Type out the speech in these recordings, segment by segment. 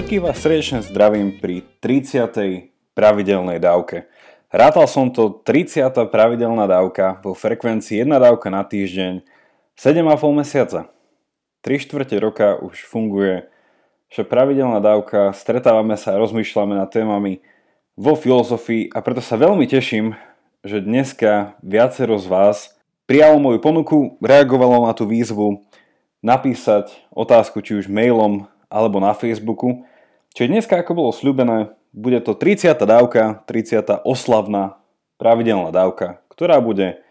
Všetkých vás srdečne zdravím pri 30. pravidelnej dávke. Rátal som to 30. pravidelná dávka vo frekvencii 1 dávka na týždeň 7,5 mesiaca. 3 štvrte roka už funguje, že pravidelná dávka, stretávame sa a rozmýšľame nad témami vo filozofii a preto sa veľmi teším, že dneska viacero z vás prijalo moju ponuku, reagovalo na tú výzvu napísať otázku či už mailom alebo na Facebooku. Čiže dneska, ako bolo sľubené, bude to 30. dávka, 30. oslavná pravidelná dávka, ktorá bude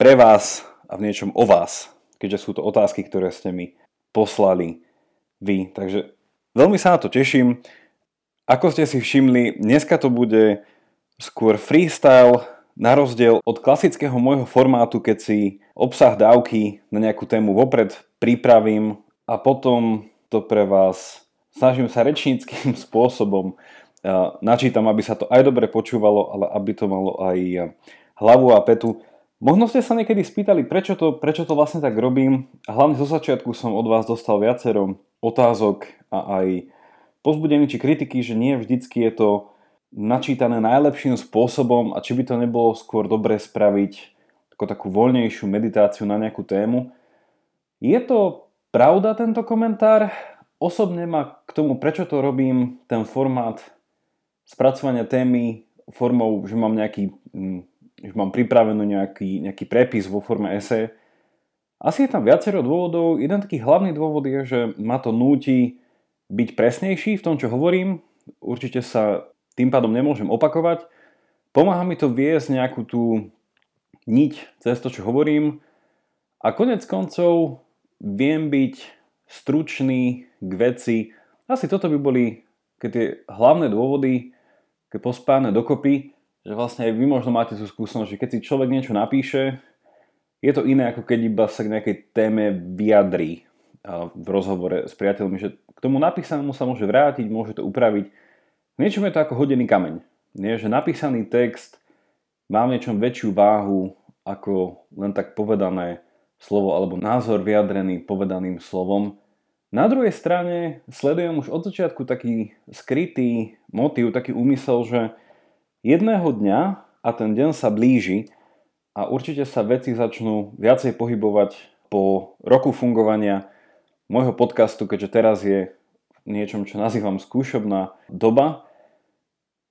pre vás a v niečom o vás, keďže sú to otázky, ktoré ste mi poslali vy. Takže veľmi sa na to teším. Ako ste si všimli, dneska to bude skôr freestyle, na rozdiel od klasického môjho formátu, keď si obsah dávky na nejakú tému vopred pripravím a potom to pre vás snažím sa rečníckým spôsobom načítam, aby sa to aj dobre počúvalo, ale aby to malo aj hlavu a petu. Možno ste sa niekedy spýtali, prečo to, prečo to vlastne tak robím. Hlavne zo začiatku som od vás dostal viacero otázok a aj pozbudení či kritiky, že nie vždycky je to načítané najlepším spôsobom a či by to nebolo skôr dobre spraviť ako takú voľnejšiu meditáciu na nejakú tému. Je to pravda tento komentár? Osobne ma tomu, prečo to robím, ten formát spracovania témy formou, že mám nejaký, mm, že mám pripravenú nejaký, nejaký prepis vo forme ese. Asi je tam viacero dôvodov. Jeden taký hlavný dôvod je, že ma to núti byť presnejší v tom, čo hovorím. Určite sa tým pádom nemôžem opakovať. Pomáha mi to viesť nejakú tú niť cez to, čo hovorím a konec koncov viem byť stručný k veci. Asi toto by boli keď tie hlavné dôvody, keď pospáne dokopy, že vlastne aj vy možno máte tú skúsenosť, že keď si človek niečo napíše, je to iné ako keď iba sa k nejakej téme vyjadrí v rozhovore s priateľmi, že k tomu napísanému sa môže vrátiť, môže to upraviť niečom je to ako hodený kameň. Nie, že napísaný text má v niečom väčšiu váhu ako len tak povedané slovo alebo názor vyjadrený povedaným slovom. Na druhej strane sledujem už od začiatku taký skrytý motív, taký úmysel, že jedného dňa a ten deň sa blíži a určite sa veci začnú viacej pohybovať po roku fungovania môjho podcastu, keďže teraz je niečom, čo nazývam skúšobná doba.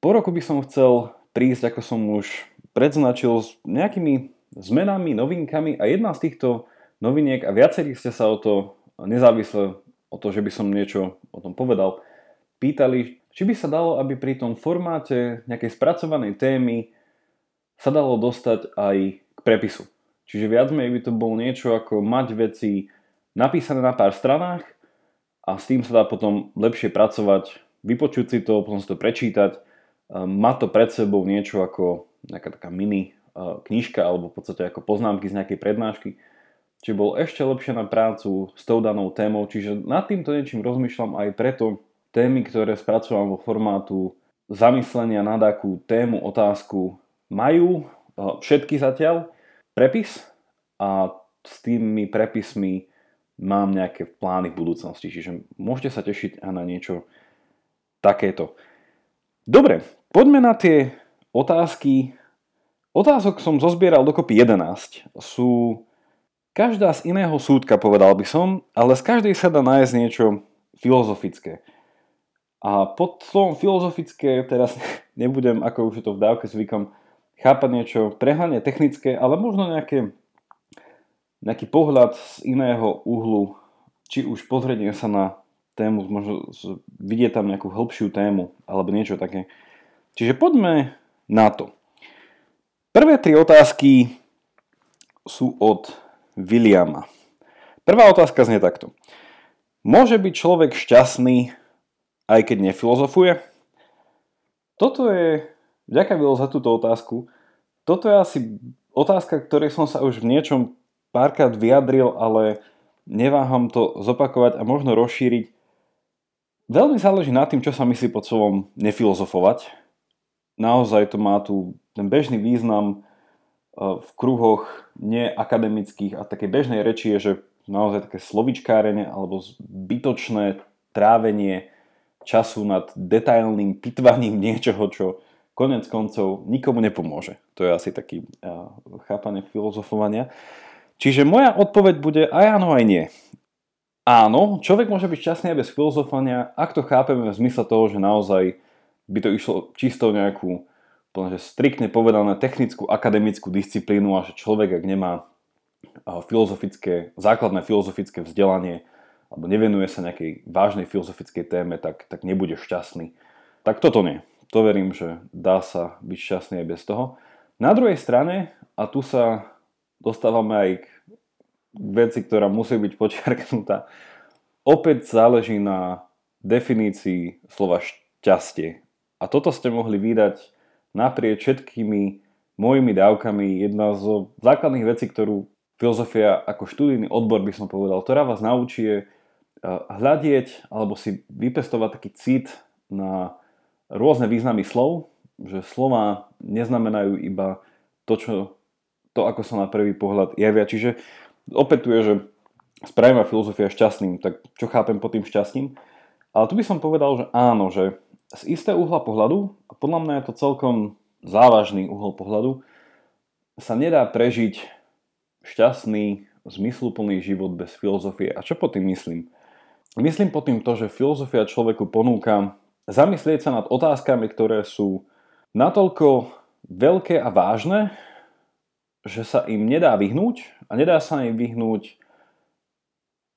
Po roku by som chcel prísť, ako som už predznačil, s nejakými zmenami, novinkami a jedna z týchto noviniek, a viacerí ste sa o to, nezávisle o to, že by som niečo o tom povedal, pýtali, či by sa dalo, aby pri tom formáte nejakej spracovanej témy sa dalo dostať aj k prepisu. Čiže viac menej by to bolo niečo ako mať veci napísané na pár stranách a s tým sa dá potom lepšie pracovať, vypočuť si to, potom si to prečítať, má to pred sebou niečo ako nejaká taká mini knižka alebo v podstate ako poznámky z nejakej prednášky, či bol ešte lepšie na prácu s tou danou témou, čiže nad týmto niečím rozmýšľam aj preto témy, ktoré spracovám vo formátu zamyslenia nad akú tému, otázku majú všetky zatiaľ prepis a s tými prepismi mám nejaké plány v budúcnosti, čiže môžete sa tešiť aj na niečo takéto. Dobre, poďme na tie otázky. Otázok som zozbieral dokopy 11. Sú každá z iného súdka, povedal by som, ale z každej sa dá nájsť niečo filozofické. A pod slovom filozofické teraz nebudem, ako už je to v dávke zvykom, chápať niečo prehľadne technické, ale možno nejaké nejaký pohľad z iného uhlu, či už pozrieť sa na tému, možno vidieť tam nejakú hĺbšiu tému alebo niečo také. Čiže poďme na to. Prvé tri otázky sú od Williama. Prvá otázka znie takto. Môže byť človek šťastný, aj keď nefilozofuje? Toto je, ďakujem Vilo za túto otázku, toto je asi otázka, ktorej som sa už v niečom párkrát vyjadril, ale neváham to zopakovať a možno rozšíriť. Veľmi záleží na tým, čo sa myslí pod slovom nefilozofovať. Naozaj to má tu ten bežný význam v kruhoch neakademických a také bežnej reči je, že naozaj také slovičkárenie alebo zbytočné trávenie času nad detailným pitvaním niečoho, čo konec koncov nikomu nepomôže. To je asi taký uh, chápanie filozofovania. Čiže moja odpoveď bude aj áno, aj nie. Áno, človek môže byť šťastný aj bez filozofania, ak to chápeme v zmysle toho, že naozaj by to išlo čisto nejakú že striktne povedané technickú akademickú disciplínu a že človek, ak nemá filozofické, základné filozofické vzdelanie alebo nevenuje sa nejakej vážnej filozofickej téme, tak, tak nebude šťastný. Tak toto nie. To verím, že dá sa byť šťastný aj bez toho. Na druhej strane, a tu sa dostávame aj k veci, ktorá musí byť počiarknutá. Opäť záleží na definícii slova šťastie. A toto ste mohli vydať naprieč všetkými mojimi dávkami. Jedna z základných vecí, ktorú filozofia ako študijný odbor by som povedal, ktorá vás naučí je eh, hľadieť alebo si vypestovať taký cit na rôzne významy slov, že slova neznamenajú iba to, čo to, ako sa na prvý pohľad javia. Čiže opäť tu je, že spravím filozofia šťastným, tak čo chápem pod tým šťastným? Ale tu by som povedal, že áno, že z istého uhla pohľadu, a podľa mňa je to celkom závažný uhol pohľadu, sa nedá prežiť šťastný, zmysluplný život bez filozofie. A čo pod tým myslím? Myslím pod tým to, že filozofia človeku ponúka zamyslieť sa nad otázkami, ktoré sú natoľko veľké a vážne, že sa im nedá vyhnúť a nedá sa im vyhnúť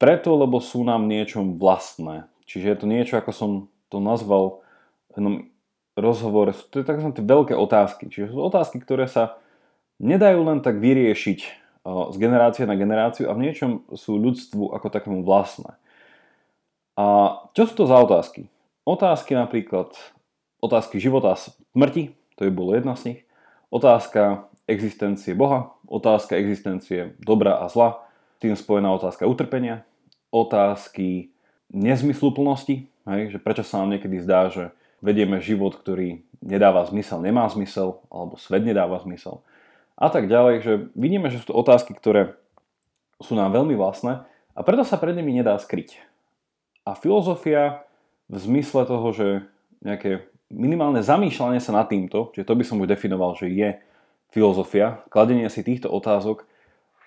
preto, lebo sú nám niečom vlastné. Čiže je to niečo, ako som to nazval jednom rozhovore, to je tzv. veľké otázky. Čiže sú otázky, ktoré sa nedajú len tak vyriešiť z generácie na generáciu a v niečom sú ľudstvu ako takému vlastné. A čo sú to za otázky? Otázky napríklad, otázky života a smrti, to by bolo jedna z nich. Otázka existencie Boha, otázka existencie dobra a zla, tým spojená otázka utrpenia, otázky nezmysluplnosti, hej, že prečo sa nám niekedy zdá, že vedieme život, ktorý nedáva zmysel, nemá zmysel, alebo svet nedáva zmysel a tak ďalej, že vidíme, že sú to otázky, ktoré sú nám veľmi vlastné a preto sa pred nimi nedá skryť. A filozofia v zmysle toho, že nejaké minimálne zamýšľanie sa nad týmto, čiže to by som už definoval, že je filozofia, kladenie si týchto otázok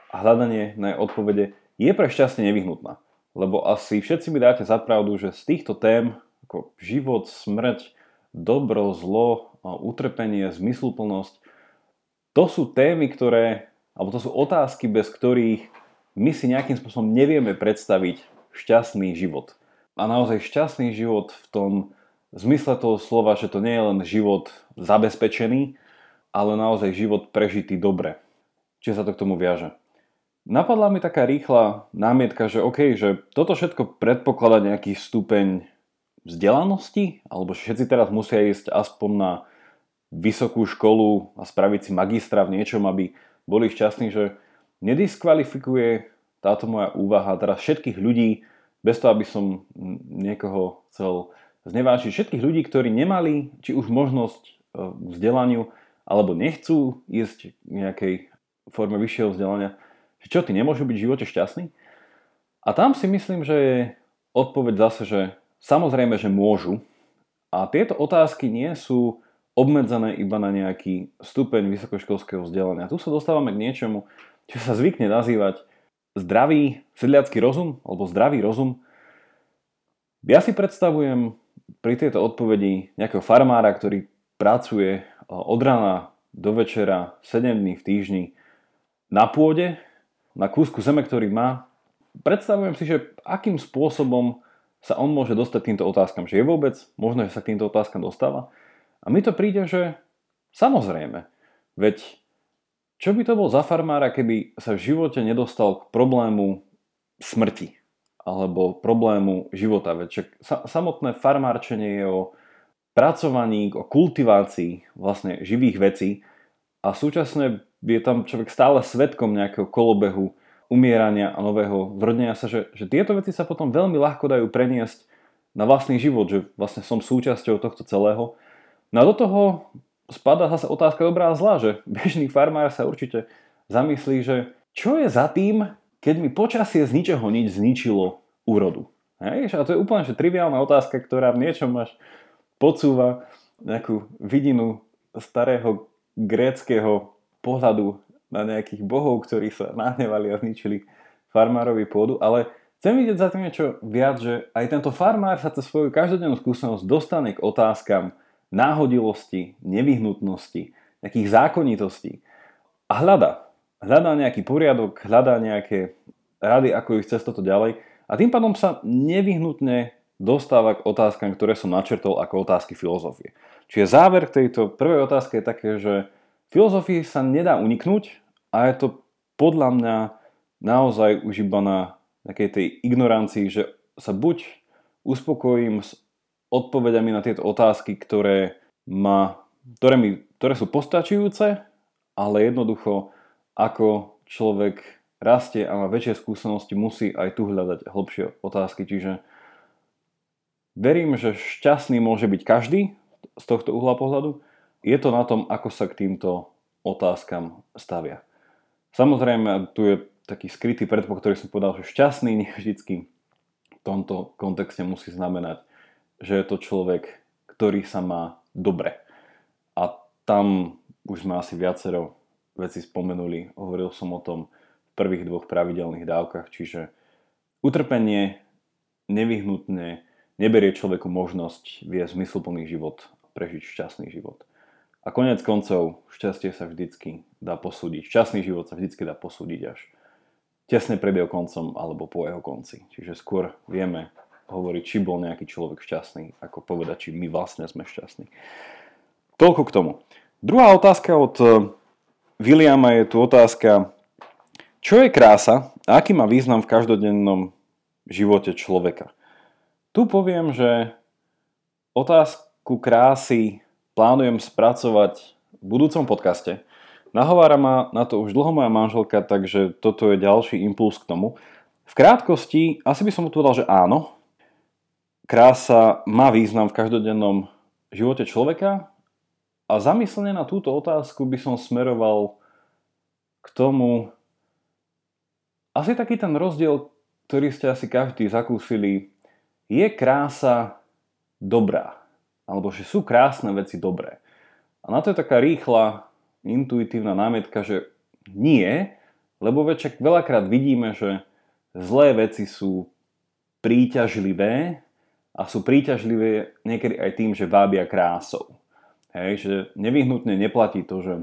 a hľadanie na odpovede je pre šťastie nevyhnutná. Lebo asi všetci mi dáte za pravdu, že z týchto tém ako život, smrť, dobro, zlo, utrpenie, zmysluplnosť, to sú témy, ktoré, alebo to sú otázky, bez ktorých my si nejakým spôsobom nevieme predstaviť šťastný život. A naozaj šťastný život v tom zmysle toho slova, že to nie je len život zabezpečený, ale naozaj život prežitý dobre. Čiže sa to k tomu viaže. Napadla mi taká rýchla námietka, že OK, že toto všetko predpokladá nejaký stupeň vzdelanosti, alebo všetci teraz musia ísť aspoň na vysokú školu a spraviť si magistra v niečom, aby boli šťastní, že nediskvalifikuje táto moja úvaha teraz všetkých ľudí, bez toho, aby som niekoho chcel znevážiť, všetkých ľudí, ktorí nemali či už možnosť e, vzdelaniu, alebo nechcú ísť v nejakej forme vyššieho vzdelania, že čo, ty nemôžu byť v živote šťastný? A tam si myslím, že je odpoveď zase, že samozrejme, že môžu. A tieto otázky nie sú obmedzené iba na nejaký stupeň vysokoškolského vzdelania. Tu sa dostávame k niečomu, čo sa zvykne nazývať zdravý sedliacký rozum, alebo zdravý rozum. Ja si predstavujem pri tejto odpovedi nejakého farmára, ktorý pracuje od rána do večera 7 dní v týždni na pôde, na kúsku zeme, ktorý má. Predstavujem si, že akým spôsobom sa on môže dostať týmto otázkam. Že je vôbec možné, že sa k týmto otázkam dostáva. A mi to príde, že samozrejme. Veď čo by to bol za farmára, keby sa v živote nedostal k problému smrti alebo problému života. Veď samotné farmárčenie je o pracovaní, o kultivácii vlastne živých vecí a súčasne je tam človek stále svetkom nejakého kolobehu umierania a nového vrodenia sa, že, že tieto veci sa potom veľmi ľahko dajú preniesť na vlastný život, že vlastne som súčasťou tohto celého. No a do toho spadá zase otázka dobrá a zlá, že bežný farmár sa určite zamyslí, že čo je za tým, keď mi počasie z ničoho nič zničilo úrodu. Hej? A to je úplne že triviálna otázka, ktorá v niečom až podsúva nejakú vidinu starého gréckého pohľadu na nejakých bohov, ktorí sa nahnevali a zničili farmárovi pôdu, ale chcem vidieť za tým niečo viac, že aj tento farmár sa cez svoju každodennú skúsenosť dostane k otázkam náhodilosti, nevyhnutnosti, nejakých zákonitostí a hľada. Hľadá nejaký poriadok, hľadá nejaké rady, ako ich cez toto ďalej a tým pádom sa nevyhnutne dostáva k otázkam, ktoré som načrtol ako otázky filozofie. Čiže záver k tejto prvej otázke je také, že filozofii sa nedá uniknúť a je to podľa mňa naozaj už iba na takej tej ignorancii, že sa buď uspokojím s odpovediami na tieto otázky, ktoré, ma, ktoré, mi, ktoré sú postačujúce, ale jednoducho ako človek rastie a má väčšie skúsenosti, musí aj tu hľadať hlbšie otázky. Čiže verím, že šťastný môže byť každý z tohto uhla pohľadu. Je to na tom, ako sa k týmto otázkam stavia. Samozrejme, tu je taký skrytý predpok, ktorý som povedal, že šťastný nie vždycky v tomto kontexte musí znamenať, že je to človek, ktorý sa má dobre. A tam už sme asi viacero veci spomenuli, hovoril som o tom v prvých dvoch pravidelných dávkach, čiže utrpenie nevyhnutne neberie človeku možnosť viesť zmysluplný život, prežiť šťastný život. A konec koncov, šťastie sa vždycky dá posúdiť. Šťastný život sa vždycky dá posúdiť až tesne pred jeho koncom alebo po jeho konci. Čiže skôr vieme hovoriť, či bol nejaký človek šťastný, ako povedať, či my vlastne sme šťastní. Toľko k tomu. Druhá otázka od eh, Williama je tu otázka, čo je krása a aký má význam v každodennom živote človeka. Tu poviem, že otázku krásy plánujem spracovať v budúcom podcaste. Nahovára ma na to už dlho moja manželka, takže toto je ďalší impuls k tomu. V krátkosti asi by som povedal, že áno. Krása má význam v každodennom živote človeka a zamyslene na túto otázku by som smeroval k tomu asi taký ten rozdiel, ktorý ste asi každý zakúsili. Je krása dobrá? Alebo že sú krásne veci dobré? A na to je taká rýchla intuitívna námietka, že nie, lebo večak veľakrát vidíme, že zlé veci sú príťažlivé a sú príťažlivé niekedy aj tým, že vábia krásou. Hej, že nevyhnutne neplatí to, že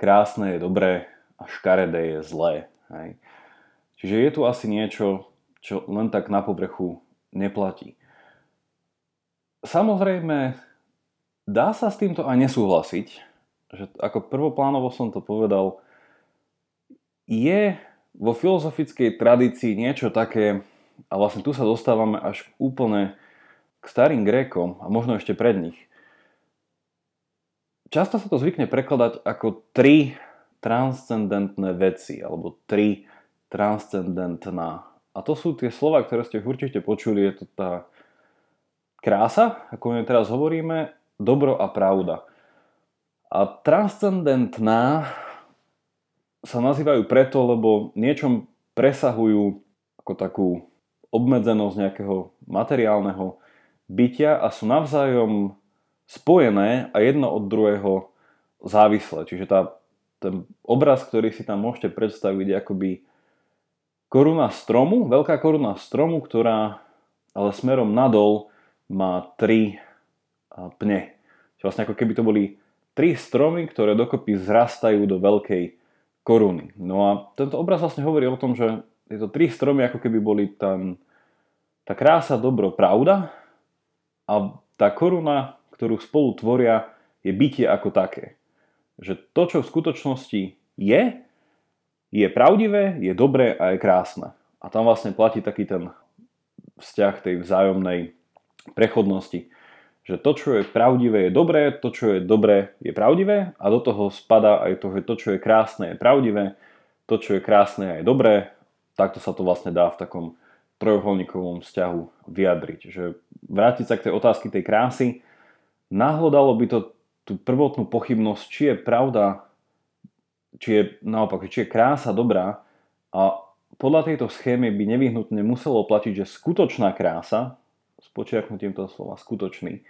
krásne je dobré a škaredé je zlé. Hej. Čiže je tu asi niečo, čo len tak na povrchu neplatí. Samozrejme, dá sa s týmto aj nesúhlasiť, že ako prvoplánovo som to povedal, je vo filozofickej tradícii niečo také, a vlastne tu sa dostávame až úplne k starým Grékom a možno ešte pred nich. Často sa to zvykne prekladať ako tri transcendentné veci, alebo tri transcendentná. A to sú tie slova, ktoré ste určite počuli, je to tá krása, ako my teraz hovoríme, dobro a pravda. A transcendentná sa nazývajú preto, lebo niečom presahujú ako takú obmedzenosť nejakého materiálneho bytia a sú navzájom spojené a jedno od druhého závislé. Čiže tá, ten obraz, ktorý si tam môžete predstaviť, je akoby koruna stromu, veľká koruna stromu, ktorá ale smerom nadol má tri pne. Čiže vlastne ako keby to boli tri stromy, ktoré dokopy zrastajú do veľkej koruny. No a tento obraz vlastne hovorí o tom, že tieto tri stromy ako keby boli tam tá krása, dobro, pravda a tá koruna, ktorú spolu tvoria, je bytie ako také. Že to, čo v skutočnosti je, je pravdivé, je dobré a je krásne. A tam vlastne platí taký ten vzťah tej vzájomnej prechodnosti že to, čo je pravdivé, je dobré, to, čo je dobré, je pravdivé a do toho spada aj to, že to, čo je krásne, je pravdivé, to, čo je krásne, je dobré. Takto sa to vlastne dá v takom trojuholníkovom vzťahu vyjadriť. Že vrátiť sa k tej otázky tej krásy, nahlodalo by to tú prvotnú pochybnosť, či je pravda, či je naopak, či je krása dobrá a podľa tejto schémy by nevyhnutne muselo platiť, že skutočná krása, s počiarknutím toho slova skutočný,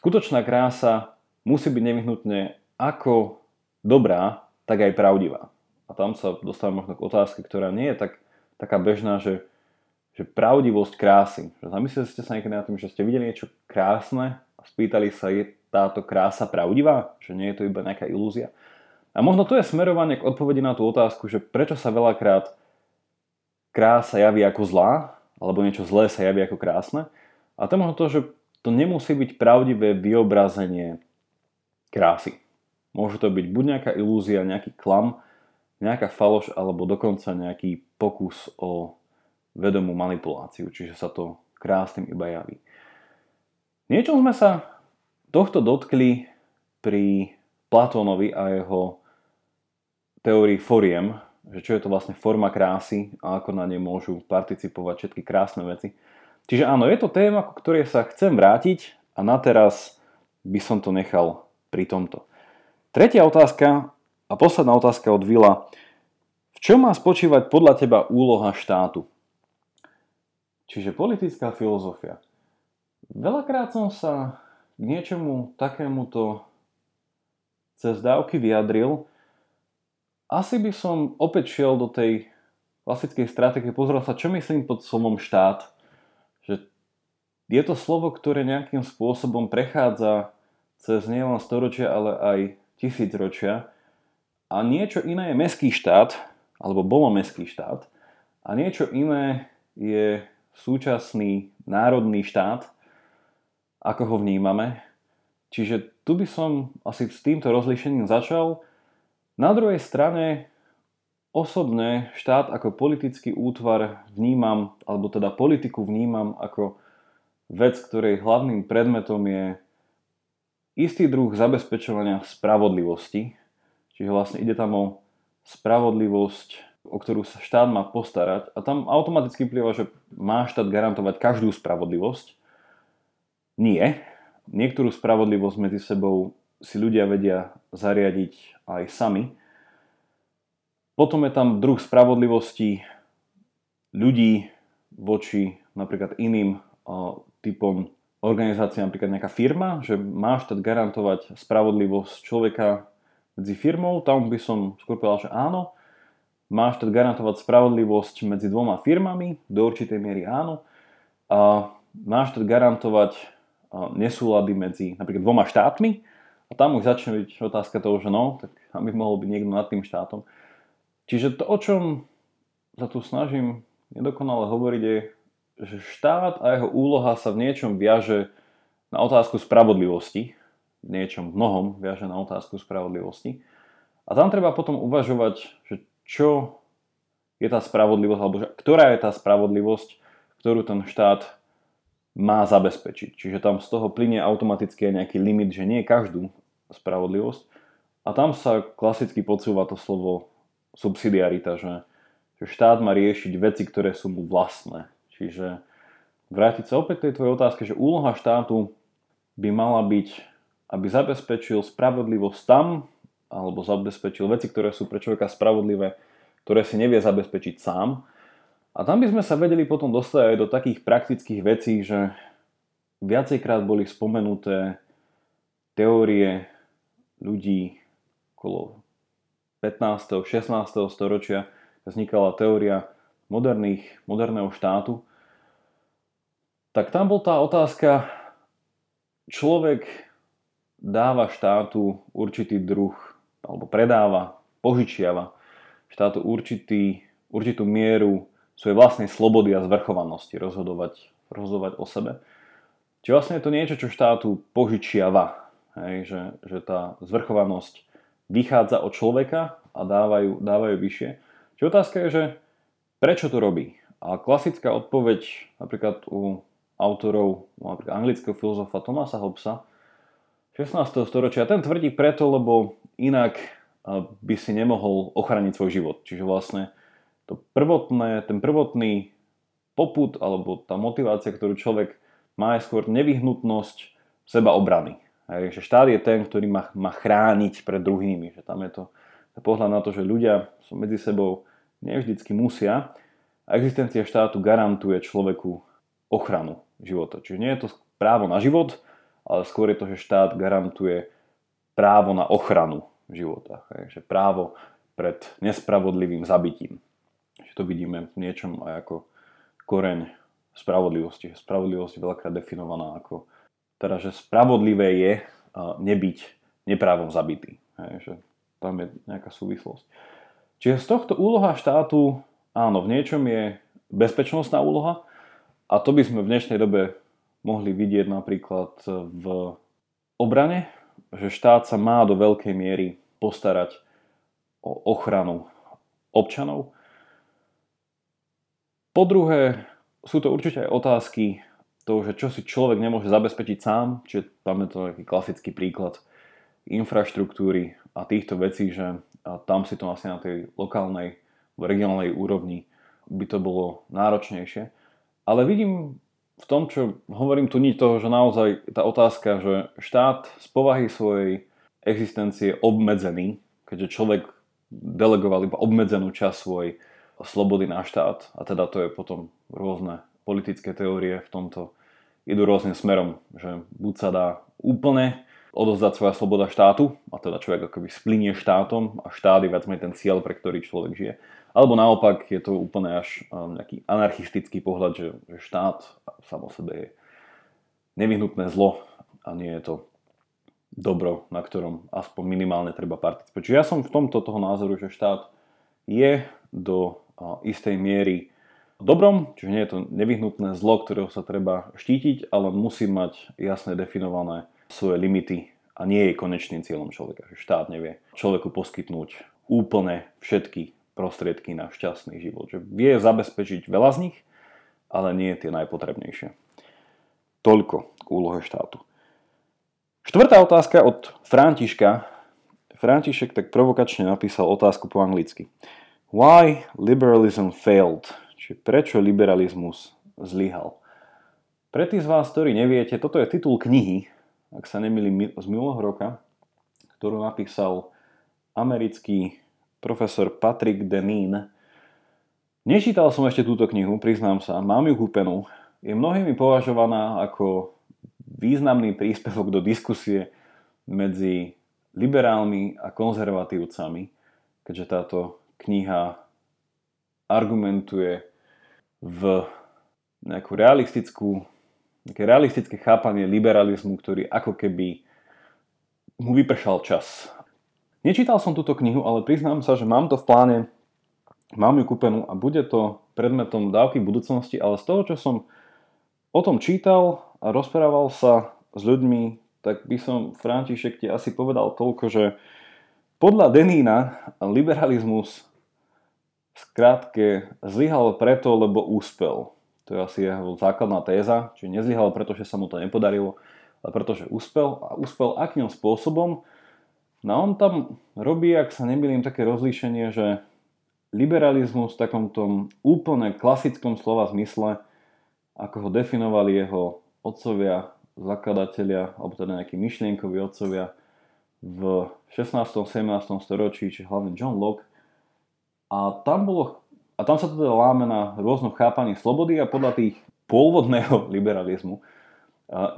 skutočná krása musí byť nevyhnutne ako dobrá, tak aj pravdivá. A tam sa dostávam možno k otázke, ktorá nie je tak, taká bežná, že, že pravdivosť krásy. Zamysleli ste sa niekedy nad tým, že ste videli niečo krásne a spýtali sa, je táto krása pravdivá? Že nie je to iba nejaká ilúzia? A možno to je smerovanie k odpovedi na tú otázku, že prečo sa veľakrát krása javí ako zlá, alebo niečo zlé sa javí ako krásne. A možno to, že to nemusí byť pravdivé vyobrazenie krásy. Môže to byť buď nejaká ilúzia, nejaký klam, nejaká faloš alebo dokonca nejaký pokus o vedomú manipuláciu, čiže sa to krásnym iba javí. Niečo sme sa tohto dotkli pri Platónovi a jeho teórii foriem, že čo je to vlastne forma krásy a ako na nej môžu participovať všetky krásne veci. Čiže áno, je to téma, ku ktorej sa chcem vrátiť a na teraz by som to nechal pri tomto. Tretia otázka a posledná otázka od Vila. V čom má spočívať podľa teba úloha štátu? Čiže politická filozofia. Veľakrát som sa k niečomu takémuto cez dávky vyjadril. Asi by som opäť šiel do tej klasickej stratégie, pozrel sa, čo myslím pod slovom štát. Je to slovo, ktoré nejakým spôsobom prechádza cez nielen storočia, ale aj tisícročia a niečo iné je mestský štát, alebo bolo mestský štát, a niečo iné je súčasný národný štát, ako ho vnímame. Čiže tu by som asi s týmto rozlíšením začal. Na druhej strane osobne štát ako politický útvar vnímam, alebo teda politiku vnímam ako vec, ktorej hlavným predmetom je istý druh zabezpečovania spravodlivosti, Čiže vlastne ide tam o spravodlivosť, o ktorú sa štát má postarať a tam automaticky vplyva, že má štát garantovať každú spravodlivosť. Nie. Niektorú spravodlivosť medzi sebou si ľudia vedia zariadiť aj sami. Potom je tam druh spravodlivosti ľudí voči napríklad iným typom organizácií, napríklad nejaká firma, že má štát garantovať spravodlivosť človeka medzi firmou, tam by som skôr povedal, že áno. Máš teda garantovať spravodlivosť medzi dvoma firmami, do určitej miery áno. A máš teda garantovať nesúlady medzi napríklad dvoma štátmi a tam už začne byť otázka toho, že no, tak aby mohol byť niekto nad tým štátom. Čiže to, o čom sa tu snažím nedokonale hovoriť je, že štát a jeho úloha sa v niečom viaže na otázku spravodlivosti, niečom mnohom viaže na otázku spravodlivosti. A tam treba potom uvažovať, že čo je tá spravodlivosť, alebo že, ktorá je tá spravodlivosť, ktorú ten štát má zabezpečiť. Čiže tam z toho plinie automaticky aj nejaký limit, že nie každú spravodlivosť. A tam sa klasicky podsúva to slovo subsidiarita, že, že štát má riešiť veci, ktoré sú mu vlastné. Čiže vrátiť sa opäť k tej tvojej otázke, že úloha štátu by mala byť aby zabezpečil spravodlivosť tam, alebo zabezpečil veci, ktoré sú pre človeka spravodlivé, ktoré si nevie zabezpečiť sám. A tam by sme sa vedeli potom dostať aj do takých praktických vecí, že viacejkrát boli spomenuté teórie ľudí okolo 15. 16. storočia, vznikala teória moderných, moderného štátu, tak tam bol tá otázka, človek dáva štátu určitý druh, alebo predáva, požičiava štátu určitý, určitú mieru svojej vlastnej slobody a zvrchovanosti rozhodovať, rozhodovať o sebe. Čiže vlastne je to niečo, čo štátu požičiava. Hej, že, že tá zvrchovanosť vychádza od človeka a dávajú, dávajú vyššie. Čiže otázka je, že prečo to robí? A klasická odpoveď napríklad u autorov, napríklad anglického filozofa Thomasa Hobbesa, 16. storočia. Ten tvrdí preto, lebo inak by si nemohol ochraniť svoj život. Čiže vlastne to prvotné, ten prvotný poput alebo tá motivácia, ktorú človek má, je skôr nevyhnutnosť seba obrany. Hej, že štát je ten, ktorý má, má chrániť pred druhými. Že tam je to pohľad na to, že ľudia sú medzi sebou nevždycky musia. A existencia štátu garantuje človeku ochranu života. Čiže nie je to právo na život, ale skôr je to, že štát garantuje právo na ochranu života. Takže právo pred nespravodlivým zabitím. Čiže to vidíme v niečom aj ako koreň spravodlivosti. Spravodlivosť je veľakrát definovaná ako teda, že spravodlivé je nebyť neprávom zabitý. Že tam je nejaká súvislosť. Čiže z tohto úloha štátu, áno, v niečom je bezpečnostná úloha a to by sme v dnešnej dobe mohli vidieť napríklad v obrane, že štát sa má do veľkej miery postarať o ochranu občanov. Po druhé, sú to určite aj otázky toho, že čo si človek nemôže zabezpečiť sám, čiže tam je to taký klasický príklad infraštruktúry a týchto vecí, že tam si to asi na tej lokálnej, regionálnej úrovni by to bolo náročnejšie. Ale vidím v tom, čo hovorím tu nič toho, že naozaj tá otázka, že štát z povahy svojej existencie je obmedzený, keďže človek delegoval iba obmedzenú časť svojej slobody na štát a teda to je potom rôzne politické teórie v tomto idú rôznym smerom, že buď sa dá úplne odozdať svoja sloboda štátu, a teda človek akoby splinie štátom a štát je viac menej ten cieľ, pre ktorý človek žije. Alebo naopak je to úplne až um, nejaký anarchistický pohľad, že, že štát sám o sebe je nevyhnutné zlo a nie je to dobro, na ktorom aspoň minimálne treba participovať. Čiže ja som v tomto toho názoru, že štát je do istej miery dobrom, čiže nie je to nevyhnutné zlo, ktorého sa treba štítiť, ale musí mať jasne definované svoje limity a nie je konečným cieľom človeka. Že štát nevie človeku poskytnúť úplne všetky prostriedky na šťastný život. Že vie zabezpečiť veľa z nich, ale nie tie najpotrebnejšie. Toľko k úlohe štátu. Štvrtá otázka od Františka. František tak provokačne napísal otázku po anglicky. Why liberalism failed? Čiže prečo liberalizmus zlyhal? Pre tých z vás, ktorí neviete, toto je titul knihy, ak sa nemýlim, z minulého roka, ktorú napísal americký profesor Patrick Deneen. Nečítal som ešte túto knihu, priznám sa, mám ju kúpenú. Je mnohými považovaná ako významný príspevok do diskusie medzi liberálmi a konzervatívcami, keďže táto kniha argumentuje v nejakú realistickú, nejaké realistické chápanie liberalizmu, ktorý ako keby mu vypršal čas. Nečítal som túto knihu, ale priznám sa, že mám to v pláne, mám ju kúpenú a bude to predmetom dávky budúcnosti, ale z toho, čo som o tom čítal a rozprával sa s ľuďmi, tak by som, František, ti asi povedal toľko, že podľa Denína liberalizmus skrátke zlyhal preto, lebo úspel. To je asi jeho základná téza, čiže nezlyhal preto, že sa mu to nepodarilo, ale pretože úspel a úspel akým spôsobom. No a on tam robí, ak sa nemýlim, také rozlíšenie, že liberalizmus v takomto úplne klasickom slova zmysle, ako ho definovali jeho otcovia, zakladatelia, alebo teda nejakí myšlienkoví otcovia v 16. 17. storočí, či hlavne John Locke. A tam, bolo, a tam sa teda láme na rôznom chápaní slobody a podľa tých pôvodného liberalizmu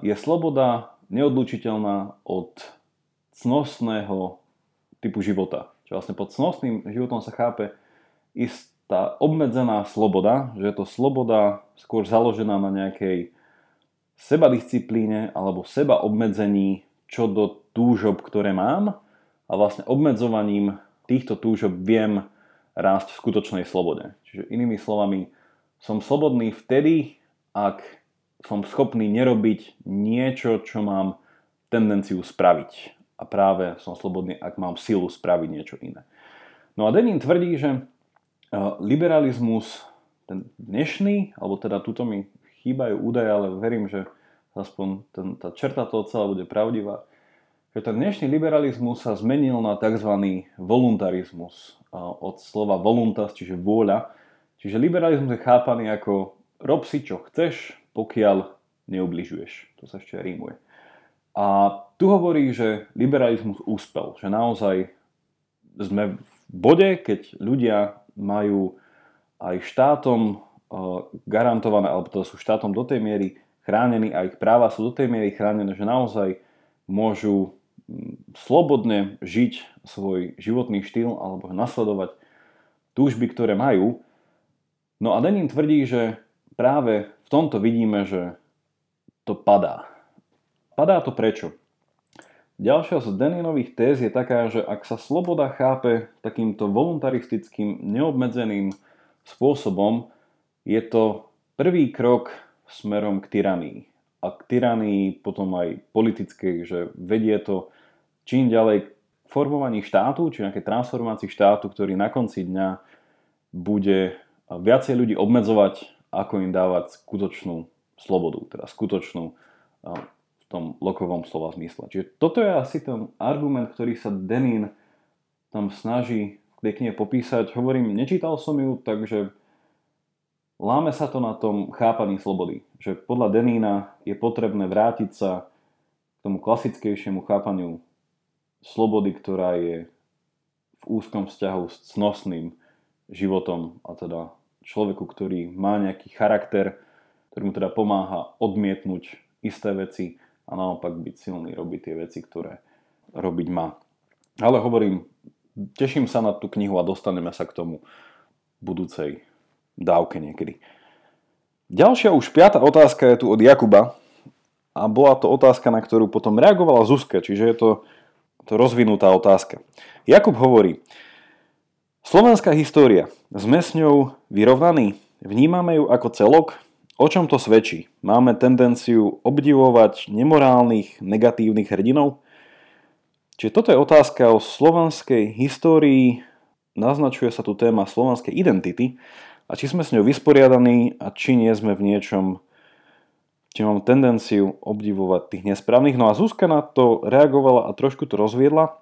je sloboda neodlučiteľná od cnostného typu života. Čiže vlastne pod cnostným životom sa chápe istá obmedzená sloboda, že je to sloboda skôr založená na nejakej sebadisciplíne alebo seba obmedzení čo do túžob, ktoré mám a vlastne obmedzovaním týchto túžob viem rásť v skutočnej slobode. Čiže inými slovami, som slobodný vtedy, ak som schopný nerobiť niečo, čo mám tendenciu spraviť. A práve som slobodný, ak mám silu spraviť niečo iné. No a Denin tvrdí, že e, liberalizmus, ten dnešný, alebo teda tuto mi chýbajú údaje, ale verím, že aspoň ten, tá čerta toho celá bude pravdivá, že ten dnešný liberalizmus sa zmenil na tzv. voluntarizmus. Od slova voluntas, čiže vôľa. Čiže liberalizmus je chápaný ako rob si čo chceš, pokiaľ neubližuješ. To sa ešte rímuje. A tu hovorí, že liberalizmus úspel. Že naozaj sme v bode, keď ľudia majú aj štátom garantované, alebo to sú štátom do tej miery chránení a ich práva sú do tej miery chránené, že naozaj môžu slobodne žiť svoj životný štýl alebo nasledovať túžby, ktoré majú. No a Denin tvrdí, že práve v tomto vidíme, že to padá. Padá to prečo? Ďalšia z Deninových téz je taká, že ak sa sloboda chápe takýmto voluntaristickým, neobmedzeným spôsobom, je to prvý krok smerom k tyranii. A k tyranii potom aj politickej, že vedie to čím ďalej k formovaní štátu, či nejakej transformácii štátu, ktorý na konci dňa bude viacej ľudí obmedzovať, ako im dávať skutočnú slobodu, teda skutočnú tom lokovom slova zmysle. Čiže toto je asi ten argument, ktorý sa Denin tam snaží v popísať. Hovorím, nečítal som ju, takže láme sa to na tom chápaní slobody. Že podľa Denina je potrebné vrátiť sa k tomu klasickejšiemu chápaniu slobody, ktorá je v úzkom vzťahu s cnostným životom a teda človeku, ktorý má nejaký charakter, ktorý mu teda pomáha odmietnúť isté veci, a naopak byť silný, robiť tie veci, ktoré robiť má. Ale hovorím, teším sa na tú knihu a dostaneme sa k tomu budúcej dávke niekedy. Ďalšia už piata otázka je tu od Jakuba a bola to otázka, na ktorú potom reagovala Zuzka, čiže je to, to rozvinutá otázka. Jakub hovorí, Slovenská história, sme s ňou vyrovnaní? Vnímame ju ako celok? O čom to svedčí? Máme tendenciu obdivovať nemorálnych, negatívnych hrdinov? Čiže toto je otázka o slovanskej histórii, naznačuje sa tu téma slovanskej identity a či sme s ňou vysporiadaní a či nie sme v niečom, či mám tendenciu obdivovať tých nesprávnych. No a Zuzka na to reagovala a trošku to rozviedla.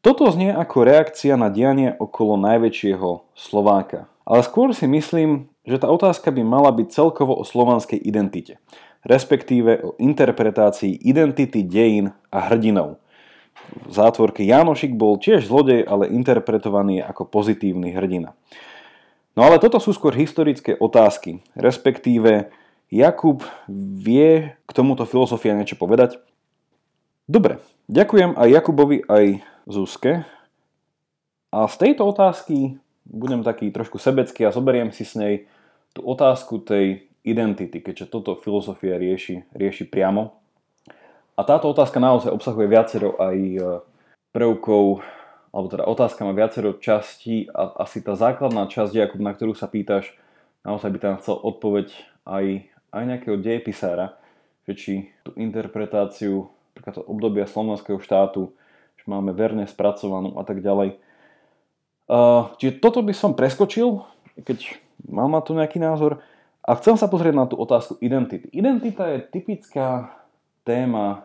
Toto znie ako reakcia na dianie okolo najväčšieho Slováka. Ale skôr si myslím, že tá otázka by mala byť celkovo o slovanskej identite, respektíve o interpretácii identity dejín a hrdinov. V zátvorke Jánošik bol tiež zlodej, ale interpretovaný ako pozitívny hrdina. No ale toto sú skôr historické otázky, respektíve Jakub vie k tomuto filozofia niečo povedať? Dobre, ďakujem aj Jakubovi, aj Zuzke. A z tejto otázky budem taký trošku sebecký a zoberiem si s nej tú otázku tej identity, keďže toto filozofia rieši, rieši priamo. A táto otázka naozaj obsahuje viacero aj e, prvkov, alebo teda otázka má viacero častí a asi tá základná časť, na ktorú sa pýtaš, naozaj by tam chcel odpoveď aj, aj nejakého dejepisára, že či tú interpretáciu to obdobia slovenského štátu, že máme verne spracovanú a tak ďalej, čiže toto by som preskočil, keď mám na to nejaký názor. A chcem sa pozrieť na tú otázku identity. Identita je typická téma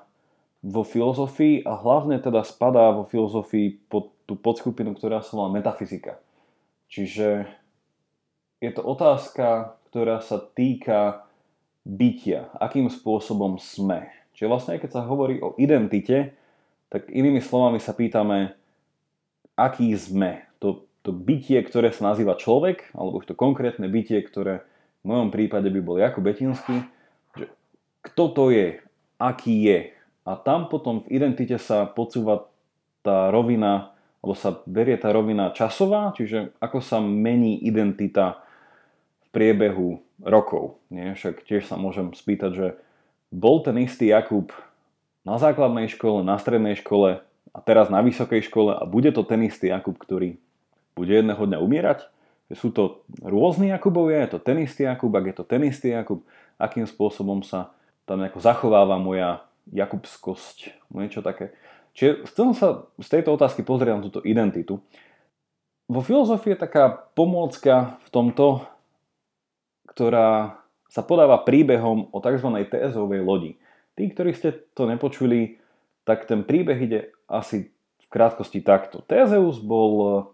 vo filozofii a hlavne teda spadá vo filozofii pod tú podskupinu, ktorá sa volá metafyzika. Čiže je to otázka, ktorá sa týka bytia, akým spôsobom sme. Čiže vlastne keď sa hovorí o identite, tak inými slovami sa pýtame, aký sme to, to bytie, ktoré sa nazýva človek, alebo to konkrétne bytie, ktoré v mojom prípade by bol Jakub Betinský, že kto to je, aký je. A tam potom v identite sa podsúva tá rovina, alebo sa berie tá rovina časová, čiže ako sa mení identita priebehu rokov. Nie? Však tiež sa môžem spýtať, že bol ten istý Jakub na základnej škole, na strednej škole a teraz na vysokej škole a bude to ten istý Jakub, ktorý bude jedného dňa umierať? Sú to rôzni Jakubovia, je to ten istý Jakub, ak je to ten istý Jakub, akým spôsobom sa tam nejako zachováva moja jakubskosť, niečo také. Čiže chcem sa z tejto otázky pozrieť na túto identitu. Vo filozofii je taká pomôcka v tomto, ktorá sa podáva príbehom o tzv. TSovej lodi. Tí, ktorí ste to nepočuli, tak ten príbeh ide asi v krátkosti takto. Tezeus bol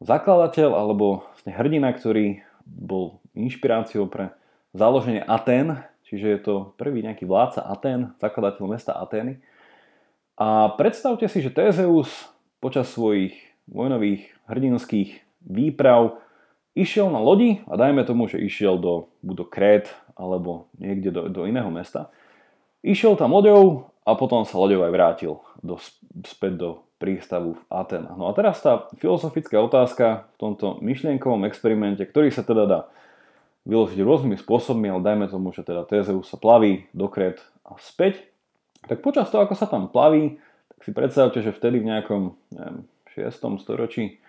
zakladateľ alebo vlastne hrdina, ktorý bol inšpiráciou pre založenie Aten, čiže je to prvý nejaký vládca Aten, zakladateľ mesta Atény. A predstavte si, že Tézeus počas svojich vojnových hrdinských výprav išiel na lodi a dajme tomu, že išiel do, do Krét alebo niekde do, do iného mesta. Išiel tam loďou a potom sa loďou aj vrátil do, späť do prístavu v Atenách. No a teraz tá filozofická otázka v tomto myšlienkovom experimente, ktorý sa teda dá vyložiť rôznymi spôsobmi, ale dajme tomu, že teda Tezeus sa plaví do Krét a späť, tak počas toho, ako sa tam plaví, tak si predstavte, že vtedy v nejakom neviem, 6. storočí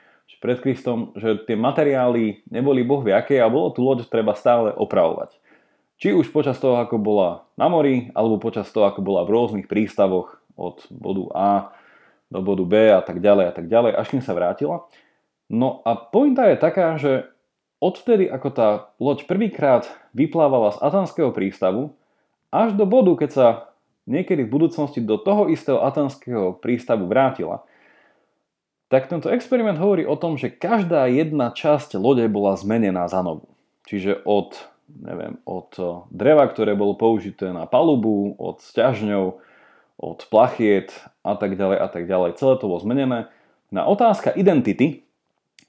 pred Kristom, že tie materiály neboli boh aké a bolo tu loď treba stále opravovať. Či už počas toho, ako bola na mori, alebo počas toho, ako bola v rôznych prístavoch od bodu A do bodu B a tak ďalej a tak ďalej, až kým sa vrátila. No a pointa je taká, že odvtedy, ako tá loď prvýkrát vyplávala z atanského prístavu, až do bodu, keď sa niekedy v budúcnosti do toho istého atanského prístavu vrátila, tak tento experiment hovorí o tom, že každá jedna časť lode bola zmenená za novú. Čiže od neviem, od eh, dreva, ktoré bolo použité na palubu, od sťažňov, od plachiet a tak ďalej a tak ďalej. Celé to bolo zmenené. Na otázka identity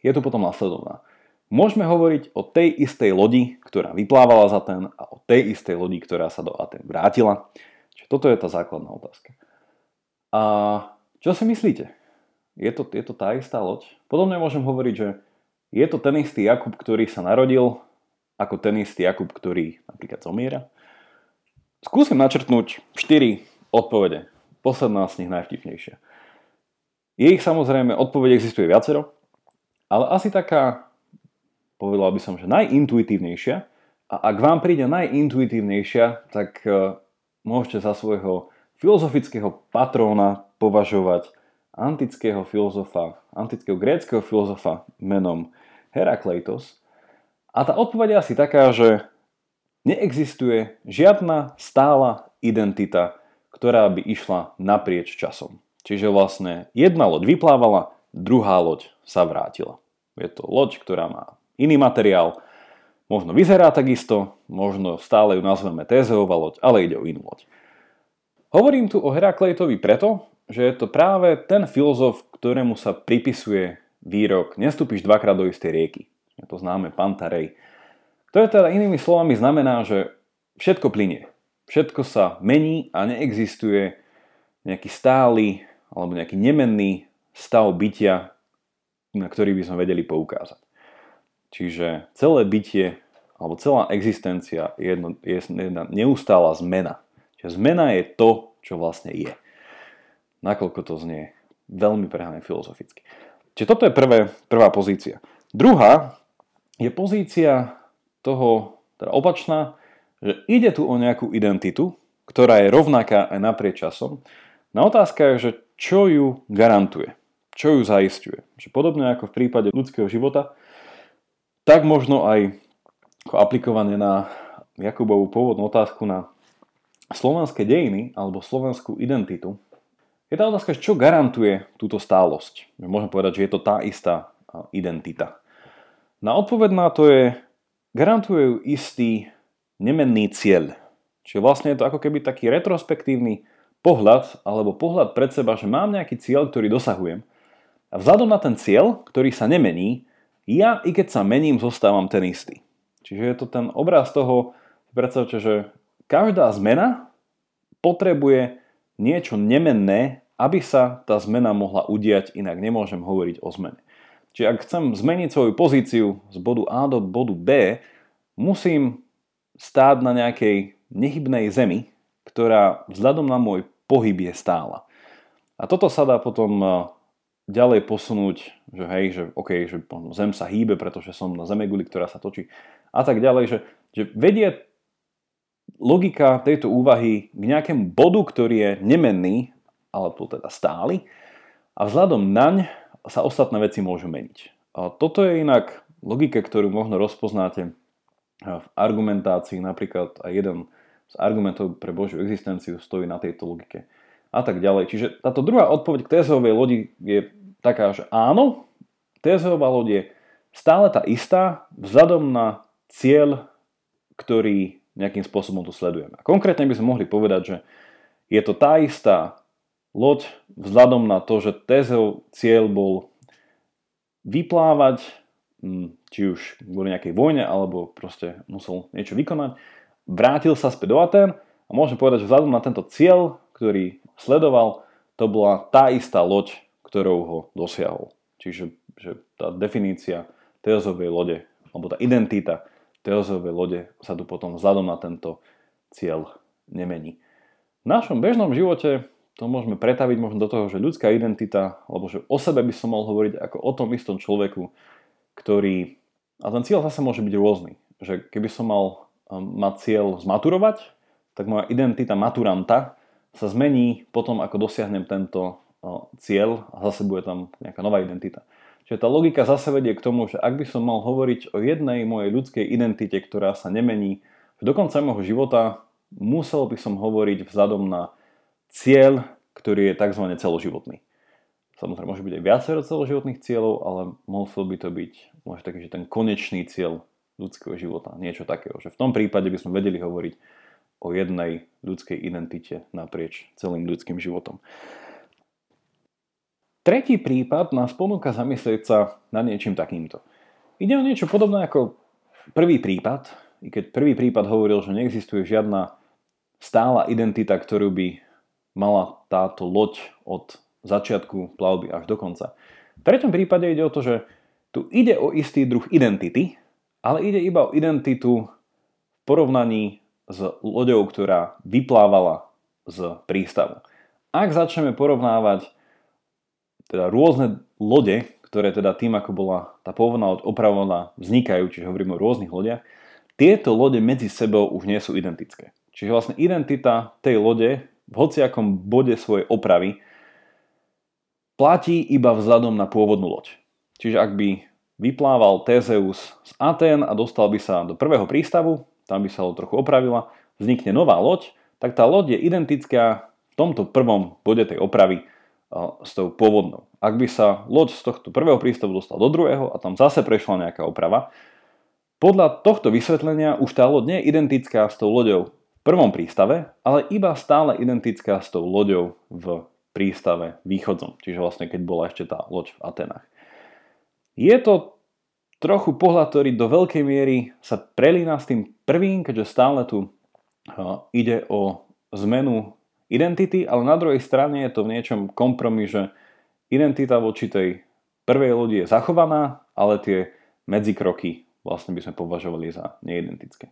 je tu potom nasledovná. Môžeme hovoriť o tej istej lodi, ktorá vyplávala za ten a o tej istej lodi, ktorá sa do Aten vrátila. Čiže toto je tá základná otázka. A čo si myslíte? Je to, je to tá istá loď? Podobne môžem hovoriť, že je to ten istý Jakub, ktorý sa narodil ako ten istý Jakub, ktorý napríklad zomiera? Skúsim načrtnúť 4 odpovede. Posledná z nich najvtipnejšia. Je ich samozrejme, odpovede existuje viacero, ale asi taká, povedal by som, že najintuitívnejšia. A ak vám príde najintuitívnejšia, tak e, môžete za svojho filozofického patróna považovať antického filozofa, antického gréckého filozofa menom Herakleitos, a tá odpoveď je asi taká, že neexistuje žiadna stála identita, ktorá by išla naprieč časom. Čiže vlastne jedna loď vyplávala, druhá loď sa vrátila. Je to loď, ktorá má iný materiál, možno vyzerá takisto, možno stále ju nazveme Tézeová loď, ale ide o inú loď. Hovorím tu o Herakleitovi preto, že je to práve ten filozof, ktorému sa pripisuje výrok nestúpiš dvakrát do istej rieky. Je to známe Pantarej. To je teda inými slovami znamená, že všetko plinie. Všetko sa mení a neexistuje nejaký stály alebo nejaký nemenný stav bytia, na ktorý by sme vedeli poukázať. Čiže celé bytie alebo celá existencia je, jedno, je jedna neustála zmena. Čiže zmena je to, čo vlastne je. Nakoľko to znie veľmi prehane filozoficky. Čiže toto je prvé, prvá pozícia. Druhá je pozícia toho teda opačná, že ide tu o nejakú identitu, ktorá je rovnaká aj naprieč časom. Na otázka je, že čo ju garantuje, čo ju zaistuje. Že podobne ako v prípade ľudského života, tak možno aj aplikovanie na Jakubovú pôvodnú otázku na slovenské dejiny alebo slovenskú identitu, je tá otázka, čo garantuje túto stálosť. Môžeme povedať, že je to tá istá identita. Na odpoveď na to je, garantujú istý nemenný cieľ. Čiže vlastne je to ako keby taký retrospektívny pohľad, alebo pohľad pred seba, že mám nejaký cieľ, ktorý dosahujem. A vzhľadom na ten cieľ, ktorý sa nemení, ja i keď sa mením, zostávam ten istý. Čiže je to ten obraz toho, predstavte, že každá zmena potrebuje niečo nemenné, aby sa tá zmena mohla udiať, inak nemôžem hovoriť o zmene. Čiže ak chcem zmeniť svoju pozíciu z bodu A do bodu B, musím stáť na nejakej nehybnej zemi, ktorá vzhľadom na môj pohyb je stála. A toto sa dá potom eh, ďalej posunúť, že hej, že OK, že zem sa hýbe, pretože som na zemeguli, ktorá sa točí a tak ďalej, že, že vedie logika tejto úvahy k nejakému bodu, ktorý je nemenný, alebo teda stály a vzhľadom naň sa ostatné veci môžu meniť. A toto je inak logika, ktorú možno rozpoznáte v argumentácii, napríklad aj jeden z argumentov pre Božiu existenciu stojí na tejto logike a tak ďalej. Čiže táto druhá odpoveď k tézovej lodi je taká, že áno, tézová loď je stále tá istá vzhľadom na cieľ, ktorý nejakým spôsobom tu sledujeme. A konkrétne by sme mohli povedať, že je to tá istá loď vzhľadom na to, že Tezov cieľ bol vyplávať mm, či už kvôli nejakej vojne, alebo proste musel niečo vykonať, vrátil sa späť do Aten a môžem povedať, že vzhľadom na tento cieľ, ktorý sledoval, to bola tá istá loď, ktorou ho dosiahol. Čiže že tá definícia Teozovej lode, alebo tá identita Teozovej lode sa tu potom vzhľadom na tento cieľ nemení. V našom bežnom živote to môžeme pretaviť možno do toho, že ľudská identita, alebo že o sebe by som mohol hovoriť ako o tom istom človeku, ktorý... A ten cieľ zase môže byť rôzny. Že keby som mal um, mať cieľ zmaturovať, tak moja identita maturanta sa zmení potom, ako dosiahnem tento cieľ a zase bude tam nejaká nová identita. Čiže tá logika zase vedie k tomu, že ak by som mal hovoriť o jednej mojej ľudskej identite, ktorá sa nemení, že do konca môjho života musel by som hovoriť vzhľadom na cieľ, ktorý je tzv. celoživotný. Samozrejme, môže byť aj viacero celoživotných cieľov, ale musel by to byť možno taký, že ten konečný cieľ ľudského života. Niečo takého, že v tom prípade by sme vedeli hovoriť o jednej ľudskej identite naprieč celým ľudským životom. Tretí prípad nás ponúka zamyslieť sa nad niečím takýmto. Ide o niečo podobné ako prvý prípad, i keď prvý prípad hovoril, že neexistuje žiadna stála identita, ktorú by mala táto loď od začiatku plavby až do konca. V treťom prípade ide o to, že tu ide o istý druh identity, ale ide iba o identitu v porovnaní s loďou, ktorá vyplávala z prístavu. Ak začneme porovnávať teda rôzne lode, ktoré teda tým, ako bola tá pôvodná loď opravovaná, vznikajú, čiže hovoríme o rôznych lodiach, tieto lode medzi sebou už nie sú identické. Čiže vlastne identita tej lode v hociakom bode svojej opravy platí iba vzhľadom na pôvodnú loď. Čiže ak by vyplával Tezeus z Aten a dostal by sa do prvého prístavu, tam by sa ho trochu opravila, vznikne nová loď, tak tá loď je identická v tomto prvom bode tej opravy s tou pôvodnou. Ak by sa loď z tohto prvého prístavu dostal do druhého a tam zase prešla nejaká oprava, podľa tohto vysvetlenia už tá loď nie je identická s tou loďou prvom prístave, ale iba stále identická s tou loďou v prístave východzom, čiže vlastne keď bola ešte tá loď v Atenách. Je to trochu pohľad, ktorý do veľkej miery sa prelína s tým prvým, keďže stále tu ide o zmenu identity, ale na druhej strane je to v niečom kompromis, že identita voči tej prvej lodi je zachovaná, ale tie medzikroky vlastne by sme považovali za neidentické.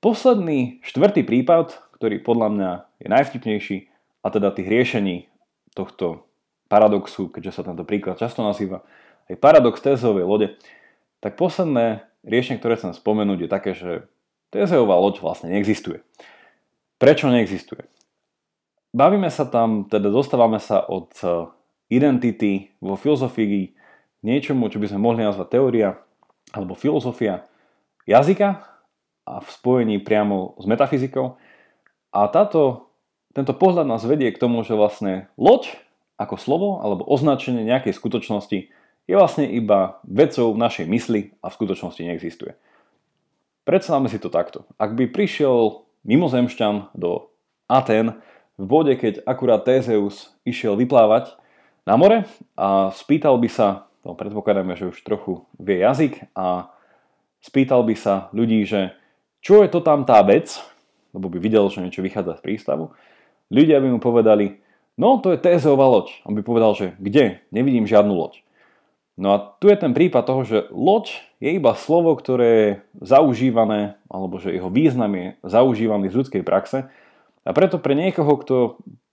Posledný štvrtý prípad, ktorý podľa mňa je najvtipnejší, a teda tých riešení tohto paradoxu, keďže sa tento príklad často nazýva aj paradox Tézovej lode, tak posledné riešenie, ktoré chcem spomenúť, je také, že Tézeová loď vlastne neexistuje. Prečo neexistuje? Bavíme sa tam, teda dostávame sa od eh, identity vo filozofii niečomu, čo by sme mohli nazvať teória alebo filozofia jazyka a v spojení priamo s metafyzikou. A táto tento pohľad nás vedie k tomu, že vlastne loď ako slovo alebo označenie nejakej skutočnosti je vlastne iba vecou v našej mysli a v skutočnosti neexistuje. Predstavme si to takto. Ak by prišiel mimozemšťan do Aten v bode, keď akurát Tézeus išiel vyplávať na more a spýtal by sa, no predpokladáme, že už trochu vie jazyk a spýtal by sa ľudí, že čo je to tam tá vec, lebo by videl, že niečo vychádza z prístavu, Ľudia by mu povedali, no to je Tézeová loď. On by povedal, že kde? Nevidím žiadnu loď. No a tu je ten prípad toho, že loď je iba slovo, ktoré je zaužívané, alebo že jeho význam je zaužívaný z ľudskej praxe. A preto pre niekoho, kto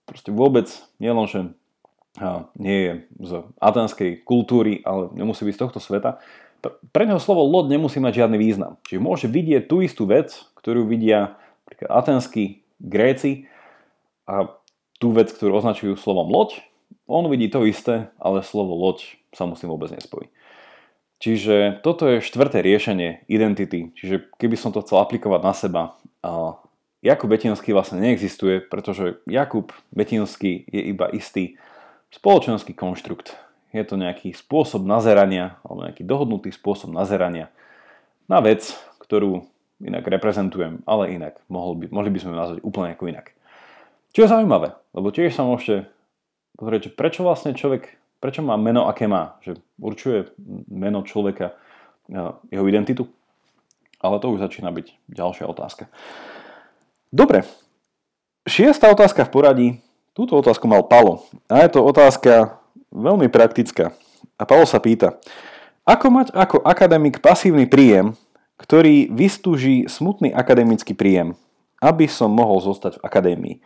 proste vôbec nielen, že nie je z atenskej kultúry, ale nemusí byť z tohto sveta, pre neho slovo loď nemusí mať žiadny význam. Čiže môže vidieť tú istú vec, ktorú vidia atenskí Gréci, a tú vec, ktorú označujú slovom loď, on vidí to isté, ale slovo loď sa mu s tým vôbec nespojí. Čiže toto je štvrté riešenie identity. Čiže keby som to chcel aplikovať na seba, Jakub Betinský vlastne neexistuje, pretože Jakub Betinský je iba istý spoločenský konštrukt. Je to nejaký spôsob nazerania, alebo nejaký dohodnutý spôsob nazerania na vec, ktorú inak reprezentujem, ale inak mohol by, mohli by sme ju nazvať úplne ako inak. Čo je zaujímavé, lebo tiež sa môžete pozrieť, prečo vlastne človek, prečo má meno, aké má, že určuje meno človeka jeho identitu? Ale to už začína byť ďalšia otázka. Dobre. Šiestá otázka v poradí. Túto otázku mal Palo. A je to otázka veľmi praktická. A Palo sa pýta, ako mať ako akademik pasívny príjem, ktorý vystúži smutný akademický príjem, aby som mohol zostať v akadémii?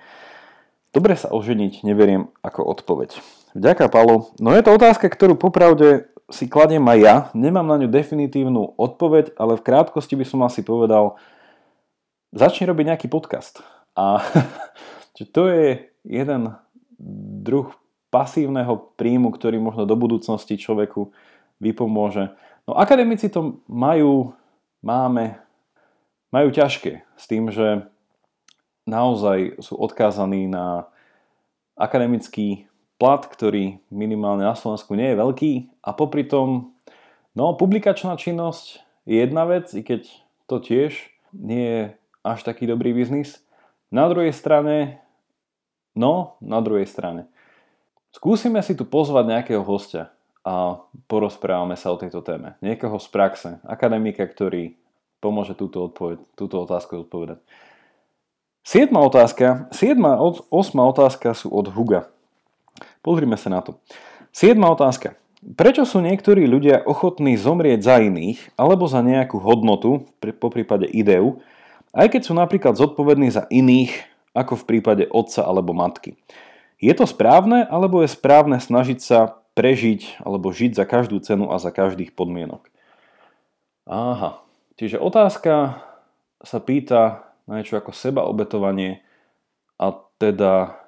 Dobre sa oženiť neveriem ako odpoveď. Vďaka, Palo. No je to otázka, ktorú popravde si kladiem aj ja. Nemám na ňu definitívnu odpoveď, ale v krátkosti by som asi povedal, začni robiť nejaký podcast. A to je jeden druh pasívneho príjmu, ktorý možno do budúcnosti človeku vypomôže. No akademici to majú, máme, majú ťažké s tým, že naozaj sú odkázaní na akademický plat, ktorý minimálne na Slovensku nie je veľký a popri tom, no publikačná činnosť je jedna vec, i keď to tiež nie je až taký dobrý biznis. Na druhej strane, no, na druhej strane, skúsime si tu pozvať nejakého hostia a porozprávame sa o tejto téme. Niekoho z praxe, akademika, ktorý pomôže túto, odpoveď, túto otázku odpovedať. Siedma otázka, siedma, osma otázka sú od Huga. Pozrime sa na to. Siedma otázka. Prečo sú niektorí ľudia ochotní zomrieť za iných alebo za nejakú hodnotu, po prípade ideu, aj keď sú napríklad zodpovední za iných, ako v prípade otca alebo matky? Je to správne, alebo je správne snažiť sa prežiť alebo žiť za každú cenu a za každých podmienok? Aha, čiže otázka sa pýta na niečo ako seba obetovanie a teda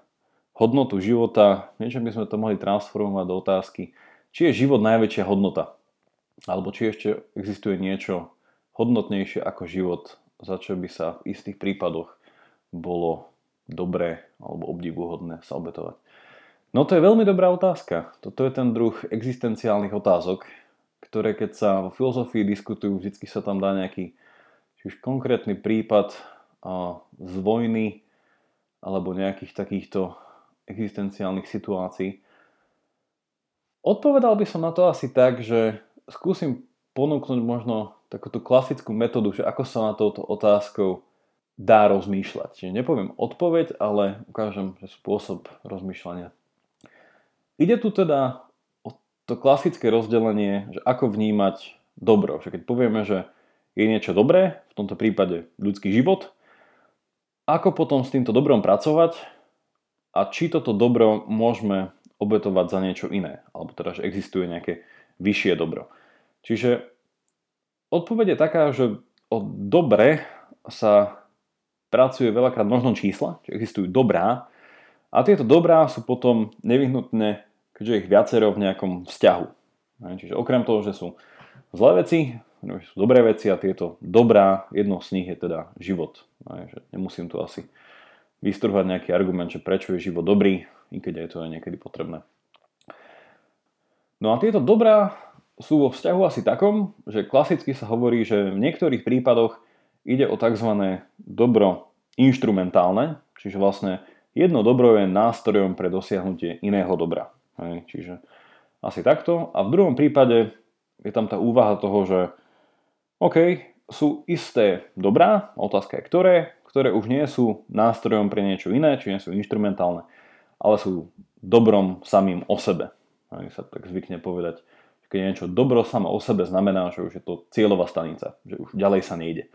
hodnotu života, niečo by sme to mohli transformovať do otázky, či je život najväčšia hodnota, alebo či ešte existuje niečo hodnotnejšie ako život, za čo by sa v istých prípadoch bolo dobré alebo obdivuhodné sa obetovať. No to je veľmi dobrá otázka. Toto je ten druh existenciálnych otázok, ktoré keď sa vo filozofii diskutujú, vždy sa tam dá nejaký už konkrétny prípad z vojny alebo nejakých takýchto existenciálnych situácií. Odpovedal by som na to asi tak, že skúsim ponúknuť možno takúto klasickú metódu, že ako sa na touto otázkou dá rozmýšľať. Čiže nepoviem odpoveď, ale ukážem že spôsob rozmýšľania. Ide tu teda o to klasické rozdelenie, že ako vnímať dobro. Že keď povieme, že je niečo dobré, v tomto prípade ľudský život, ako potom s týmto dobrom pracovať a či toto dobro môžeme obetovať za niečo iné, alebo teda, že existuje nejaké vyššie dobro. Čiže odpoveď je taká, že o dobre sa pracuje veľakrát množnom čísla, čiže existujú dobrá, a tieto dobrá sú potom nevyhnutné, keďže ich viacero v nejakom vzťahu. Čiže okrem toho, že sú zlé veci, sú dobré veci a tieto dobrá, jedno z nich je teda život. Nemusím tu asi vystrhovať nejaký argument, že prečo je život dobrý, i keď aj to je niekedy potrebné. No a tieto dobrá sú vo vzťahu asi takom, že klasicky sa hovorí, že v niektorých prípadoch ide o tzv. dobro inštrumentálne, čiže vlastne jedno dobro je nástrojom pre dosiahnutie iného dobra. Hej, čiže asi takto. A v druhom prípade je tam tá úvaha toho, že OK, sú isté dobrá, otázka je ktoré, ktoré už nie sú nástrojom pre niečo iné, či nie sú instrumentálne, ale sú dobrom samým o sebe. Aj sa tak zvykne povedať, keď niečo dobro samo o sebe, znamená, že už je to cieľová stanica, že už ďalej sa nejde.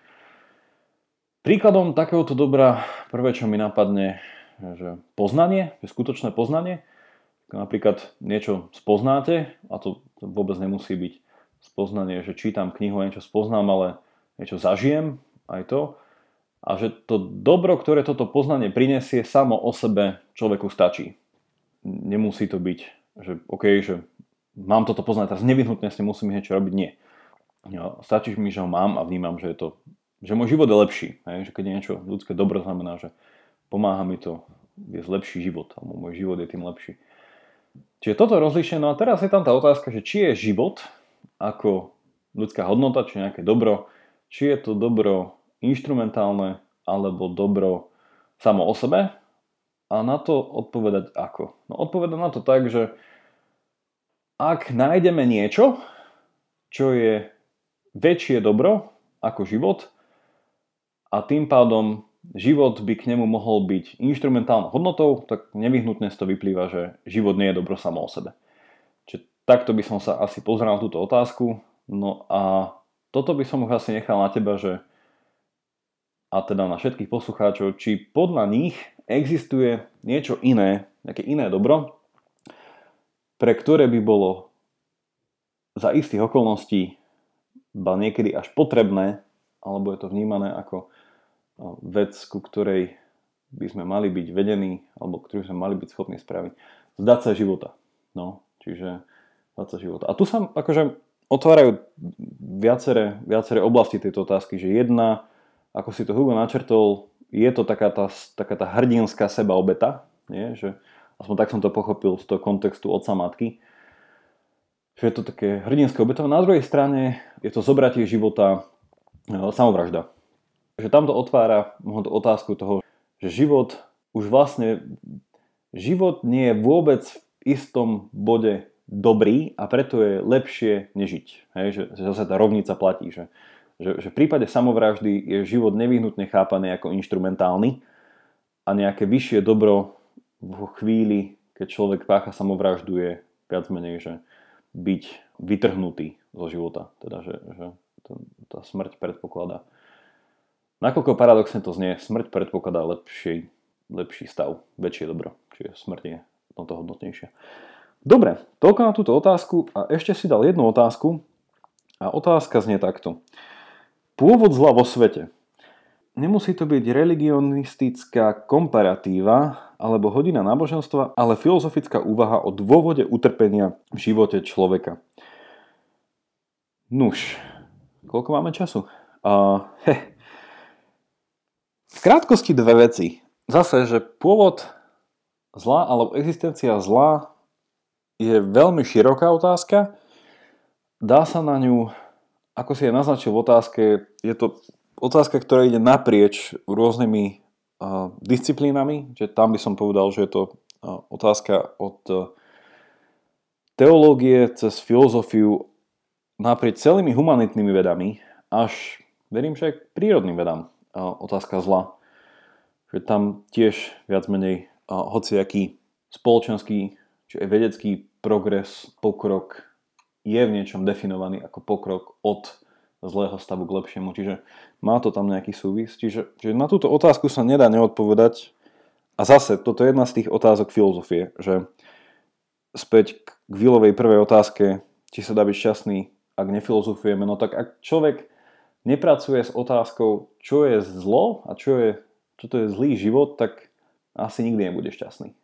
Príkladom takéhoto dobra, prvé čo mi napadne, že poznanie, že skutočné poznanie, napríklad niečo spoznáte, a to vôbec nemusí byť spoznanie, že čítam knihu a niečo spoznám, ale niečo zažijem, aj to, a že to dobro, ktoré toto poznanie prinesie, samo o sebe človeku stačí. Nemusí to byť, že OK, že mám toto poznať, teraz nevyhnutne s ním musím niečo robiť, nie. Stačí mi, že ho mám a vnímam, že je to, že môj život je lepší. Hej? Že keď je niečo ľudské dobro, znamená, že pomáha mi to viesť lepší život, alebo môj život je tým lepší. Čiže toto rozlišenie, no a teraz je tam tá otázka, že či je život ako ľudská hodnota, či nejaké dobro, či je to dobro inštrumentálne alebo dobro samo o sebe a na to odpovedať ako? No odpovedať na to tak, že ak nájdeme niečo, čo je väčšie dobro ako život a tým pádom život by k nemu mohol byť instrumentálnou hodnotou, tak nevyhnutne z to vyplýva, že život nie je dobro samo o sebe. Čiže takto by som sa asi pozrel na túto otázku. No a toto by som už asi nechal na teba, že a teda na všetkých poslucháčov, či podľa nich existuje niečo iné, nejaké iné dobro, pre ktoré by bolo za istých okolností ba niekedy až potrebné, alebo je to vnímané ako vec, ku ktorej by sme mali byť vedení, alebo ktorú sme mali byť schopní spraviť. Zdať sa života. No, čiže zdať sa života. A tu sa akože otvárajú viaceré, viaceré oblasti tejto otázky, že jedna ako si to Hugo načrtol, je to taká tá, taká tá hrdinská seba obeta, nie? že aspoň tak som to pochopil z toho kontextu otca matky, že je to také hrdinské obeto. Na druhej strane je to zobratie života e, samovražda. Že tam to otvára tú otázku toho, že život už vlastne, život nie je vôbec v istom bode dobrý a preto je lepšie nežiť. Hej? Že, že zase tá rovnica platí, že že, že v prípade samovraždy je život nevyhnutne chápaný ako instrumentálny a nejaké vyššie dobro v chvíli, keď človek pácha samovraždu je viac menej, že byť vytrhnutý zo života. Teda, že, že tá smrť predpokladá. Nakoľko paradoxne to znie, smrť predpokladá lepší, lepší stav, väčšie dobro. Čiže smrť je o to hodnotnejšia. Dobre, toľko na túto otázku a ešte si dal jednu otázku a otázka znie takto. Pôvod zla vo svete. Nemusí to byť religionistická komparatíva alebo hodina náboženstva, ale filozofická úvaha o dôvode utrpenia v živote človeka. Nuž, koľko máme času? Uh, he. V krátkosti dve veci. Zase, že pôvod zla alebo existencia zla je veľmi široká otázka. Dá sa na ňu ako si je naznačil v otázke, je to otázka, ktorá ide naprieč rôznymi uh, disciplínami, že tam by som povedal, že je to uh, otázka od uh, teológie cez filozofiu naprieč celými humanitnými vedami až, verím, že aj k prírodným vedám otázka zla. Že tam tiež viac menej hociaký spoločenský či aj vedecký progres, pokrok je v niečom definovaný ako pokrok od zlého stavu k lepšiemu. Čiže má to tam nejaký súvis. Čiže, čiže na túto otázku sa nedá neodpovedať. A zase, toto je jedna z tých otázok filozofie, že späť k Willovej prvej otázke, či sa dá byť šťastný, ak nefilozofujeme, no tak ak človek nepracuje s otázkou, čo je zlo a čo, je, čo to je zlý život, tak asi nikdy nebude šťastný.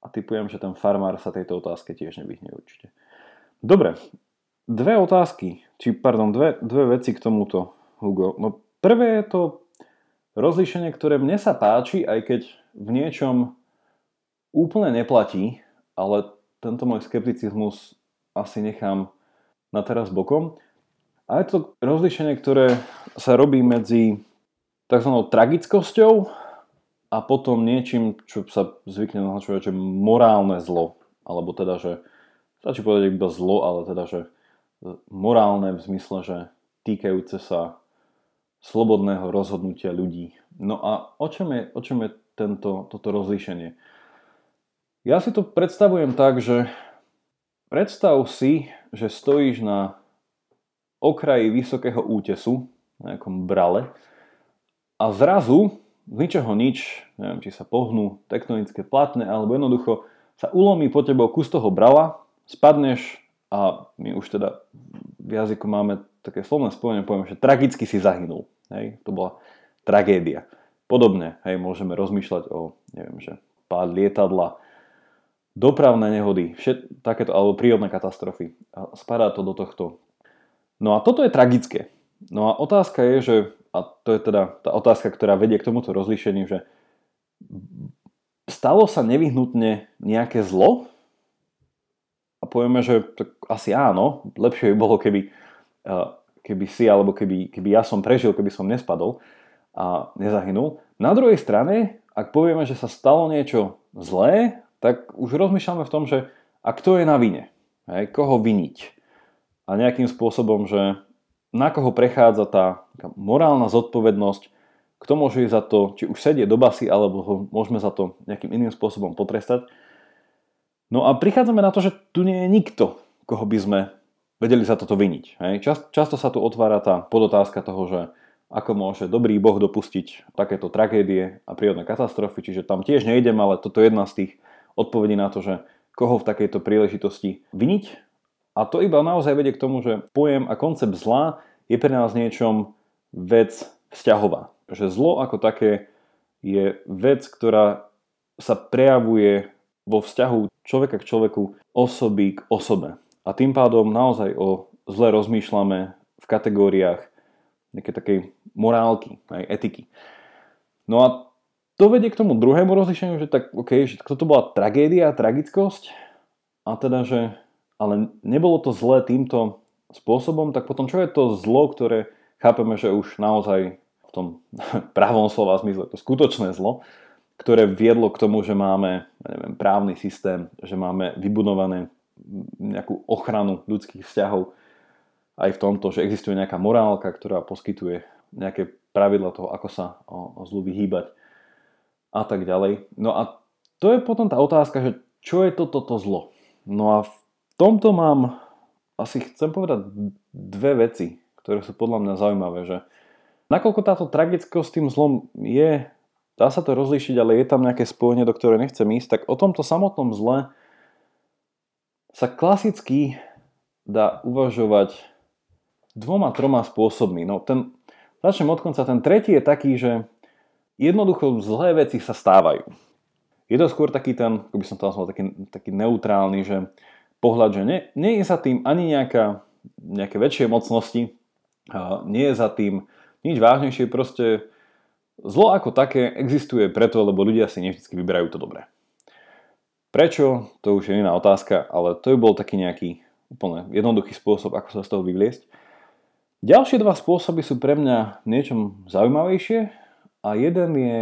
A typujem, že ten farmár sa tejto otázke tiež nevyhne určite. Dobre, dve otázky, či pardon, dve, dve veci k tomuto, Hugo. No prvé je to rozlíšenie, ktoré mne sa páči, aj keď v niečom úplne neplatí, ale tento môj skepticizmus asi nechám na teraz bokom. A je to rozlíšenie, ktoré sa robí medzi tzv. tragickosťou a potom niečím, čo sa zvykne naznačovať, že morálne zlo. Alebo teda, že stačí povedať iba zlo, ale teda, že morálne v zmysle, že týkajúce sa slobodného rozhodnutia ľudí. No a o čom je, o čom je tento, toto rozlíšenie? Ja si to predstavujem tak, že predstav si, že stojíš na okraji vysokého útesu, na nejakom brale, a zrazu z ničoho nič, neviem, či sa pohnú tektonické platne, alebo jednoducho sa ulomí po tebou kus toho brala spadneš a my už teda v jazyku máme také slovné spojenie, poviem, že tragicky si zahynul. Hej? To bola tragédia. Podobne, hej, môžeme rozmýšľať o, neviem, že pád lietadla, dopravné nehody, všet, takéto, alebo prírodné katastrofy. A spadá to do tohto. No a toto je tragické. No a otázka je, že, a to je teda tá otázka, ktorá vedie k tomuto rozlíšeniu, že stalo sa nevyhnutne nejaké zlo a povieme, že tak asi áno, lepšie by bolo, keby, keby si, alebo keby, keby ja som prežil, keby som nespadol a nezahynul. Na druhej strane, ak povieme, že sa stalo niečo zlé, tak už rozmýšľame v tom, že a kto je na vine? Hej, koho viniť? A nejakým spôsobom, že na koho prechádza tá morálna zodpovednosť, kto môže za to, či už sedie do basy, alebo ho môžeme za to nejakým iným spôsobom potrestať. No a prichádzame na to, že tu nie je nikto, koho by sme vedeli za toto viniť. Hej. Čas, často sa tu otvára tá podotázka toho, že ako môže dobrý Boh dopustiť takéto tragédie a prírodné katastrofy, čiže tam tiež nejdem, ale toto je jedna z tých odpovedí na to, že koho v takejto príležitosti viniť. A to iba naozaj vedie k tomu, že pojem a koncept zla je pre nás niečom vec vzťahová. Že zlo ako také je vec, ktorá sa prejavuje vo vzťahu človeka k človeku, osoby k osobe. A tým pádom naozaj o zle rozmýšľame v kategóriách nejaké takej morálky, aj etiky. No a to vedie k tomu druhému rozlišeniu, že tak, OK, že toto bola tragédia, tragickosť, a teda, že ale nebolo to zlé týmto spôsobom, tak potom čo je to zlo, ktoré chápeme, že už naozaj v tom pravom slova zmysle, to skutočné zlo, ktoré viedlo k tomu, že máme neviem, právny systém, že máme vybudované nejakú ochranu ľudských vzťahov, aj v tomto, že existuje nejaká morálka, ktorá poskytuje nejaké pravidla toho, ako sa o, o zlu vyhýbať a tak ďalej. No a to je potom tá otázka, že čo je toto to, zlo? No a v tomto mám asi chcem povedať dve veci, ktoré sú podľa mňa zaujímavé, že nakoľko táto tragickosť s tým zlom je, dá sa to rozlíšiť, ale je tam nejaké spojenie, do ktoré nechcem ísť, tak o tomto samotnom zle sa klasicky dá uvažovať dvoma, troma spôsobmi. No ten, začnem od konca. Ten tretí je taký, že jednoducho zlé veci sa stávajú. Je to skôr taký ten, ako by som to nazval, taký, taký neutrálny, že pohľad, že nie, nie je za tým ani nejaká, nejaké väčšie mocnosti, nie je za tým nič vážnejšie, proste zlo ako také existuje preto, lebo ľudia si nevždy vyberajú to dobré. Prečo? To už je iná otázka, ale to by bol taký nejaký úplne jednoduchý spôsob, ako sa z toho vyvliesť. Ďalšie dva spôsoby sú pre mňa niečom zaujímavejšie a jeden je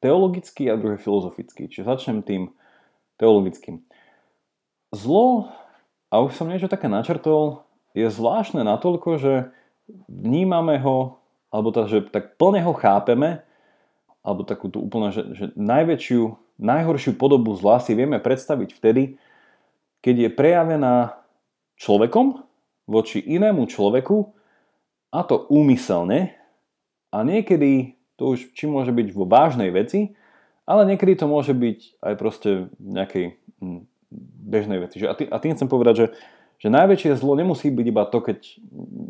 teologický a druhý filozofický. Čiže začnem tým teologickým. Zlo, a už som niečo také načrtol, je zvláštne natoľko, že vnímame ho, alebo teda, že tak plne ho chápeme, alebo takú tú úplne, že, že najväčšiu, najhoršiu podobu zla si vieme predstaviť vtedy, keď je prejavená človekom voči inému človeku, a to úmyselne a niekedy to už či môže byť vo vážnej veci, ale niekedy to môže byť aj proste nejakej hm, bežnej veci. A, tým, a tým chcem povedať, že, že najväčšie zlo nemusí byť iba to, keď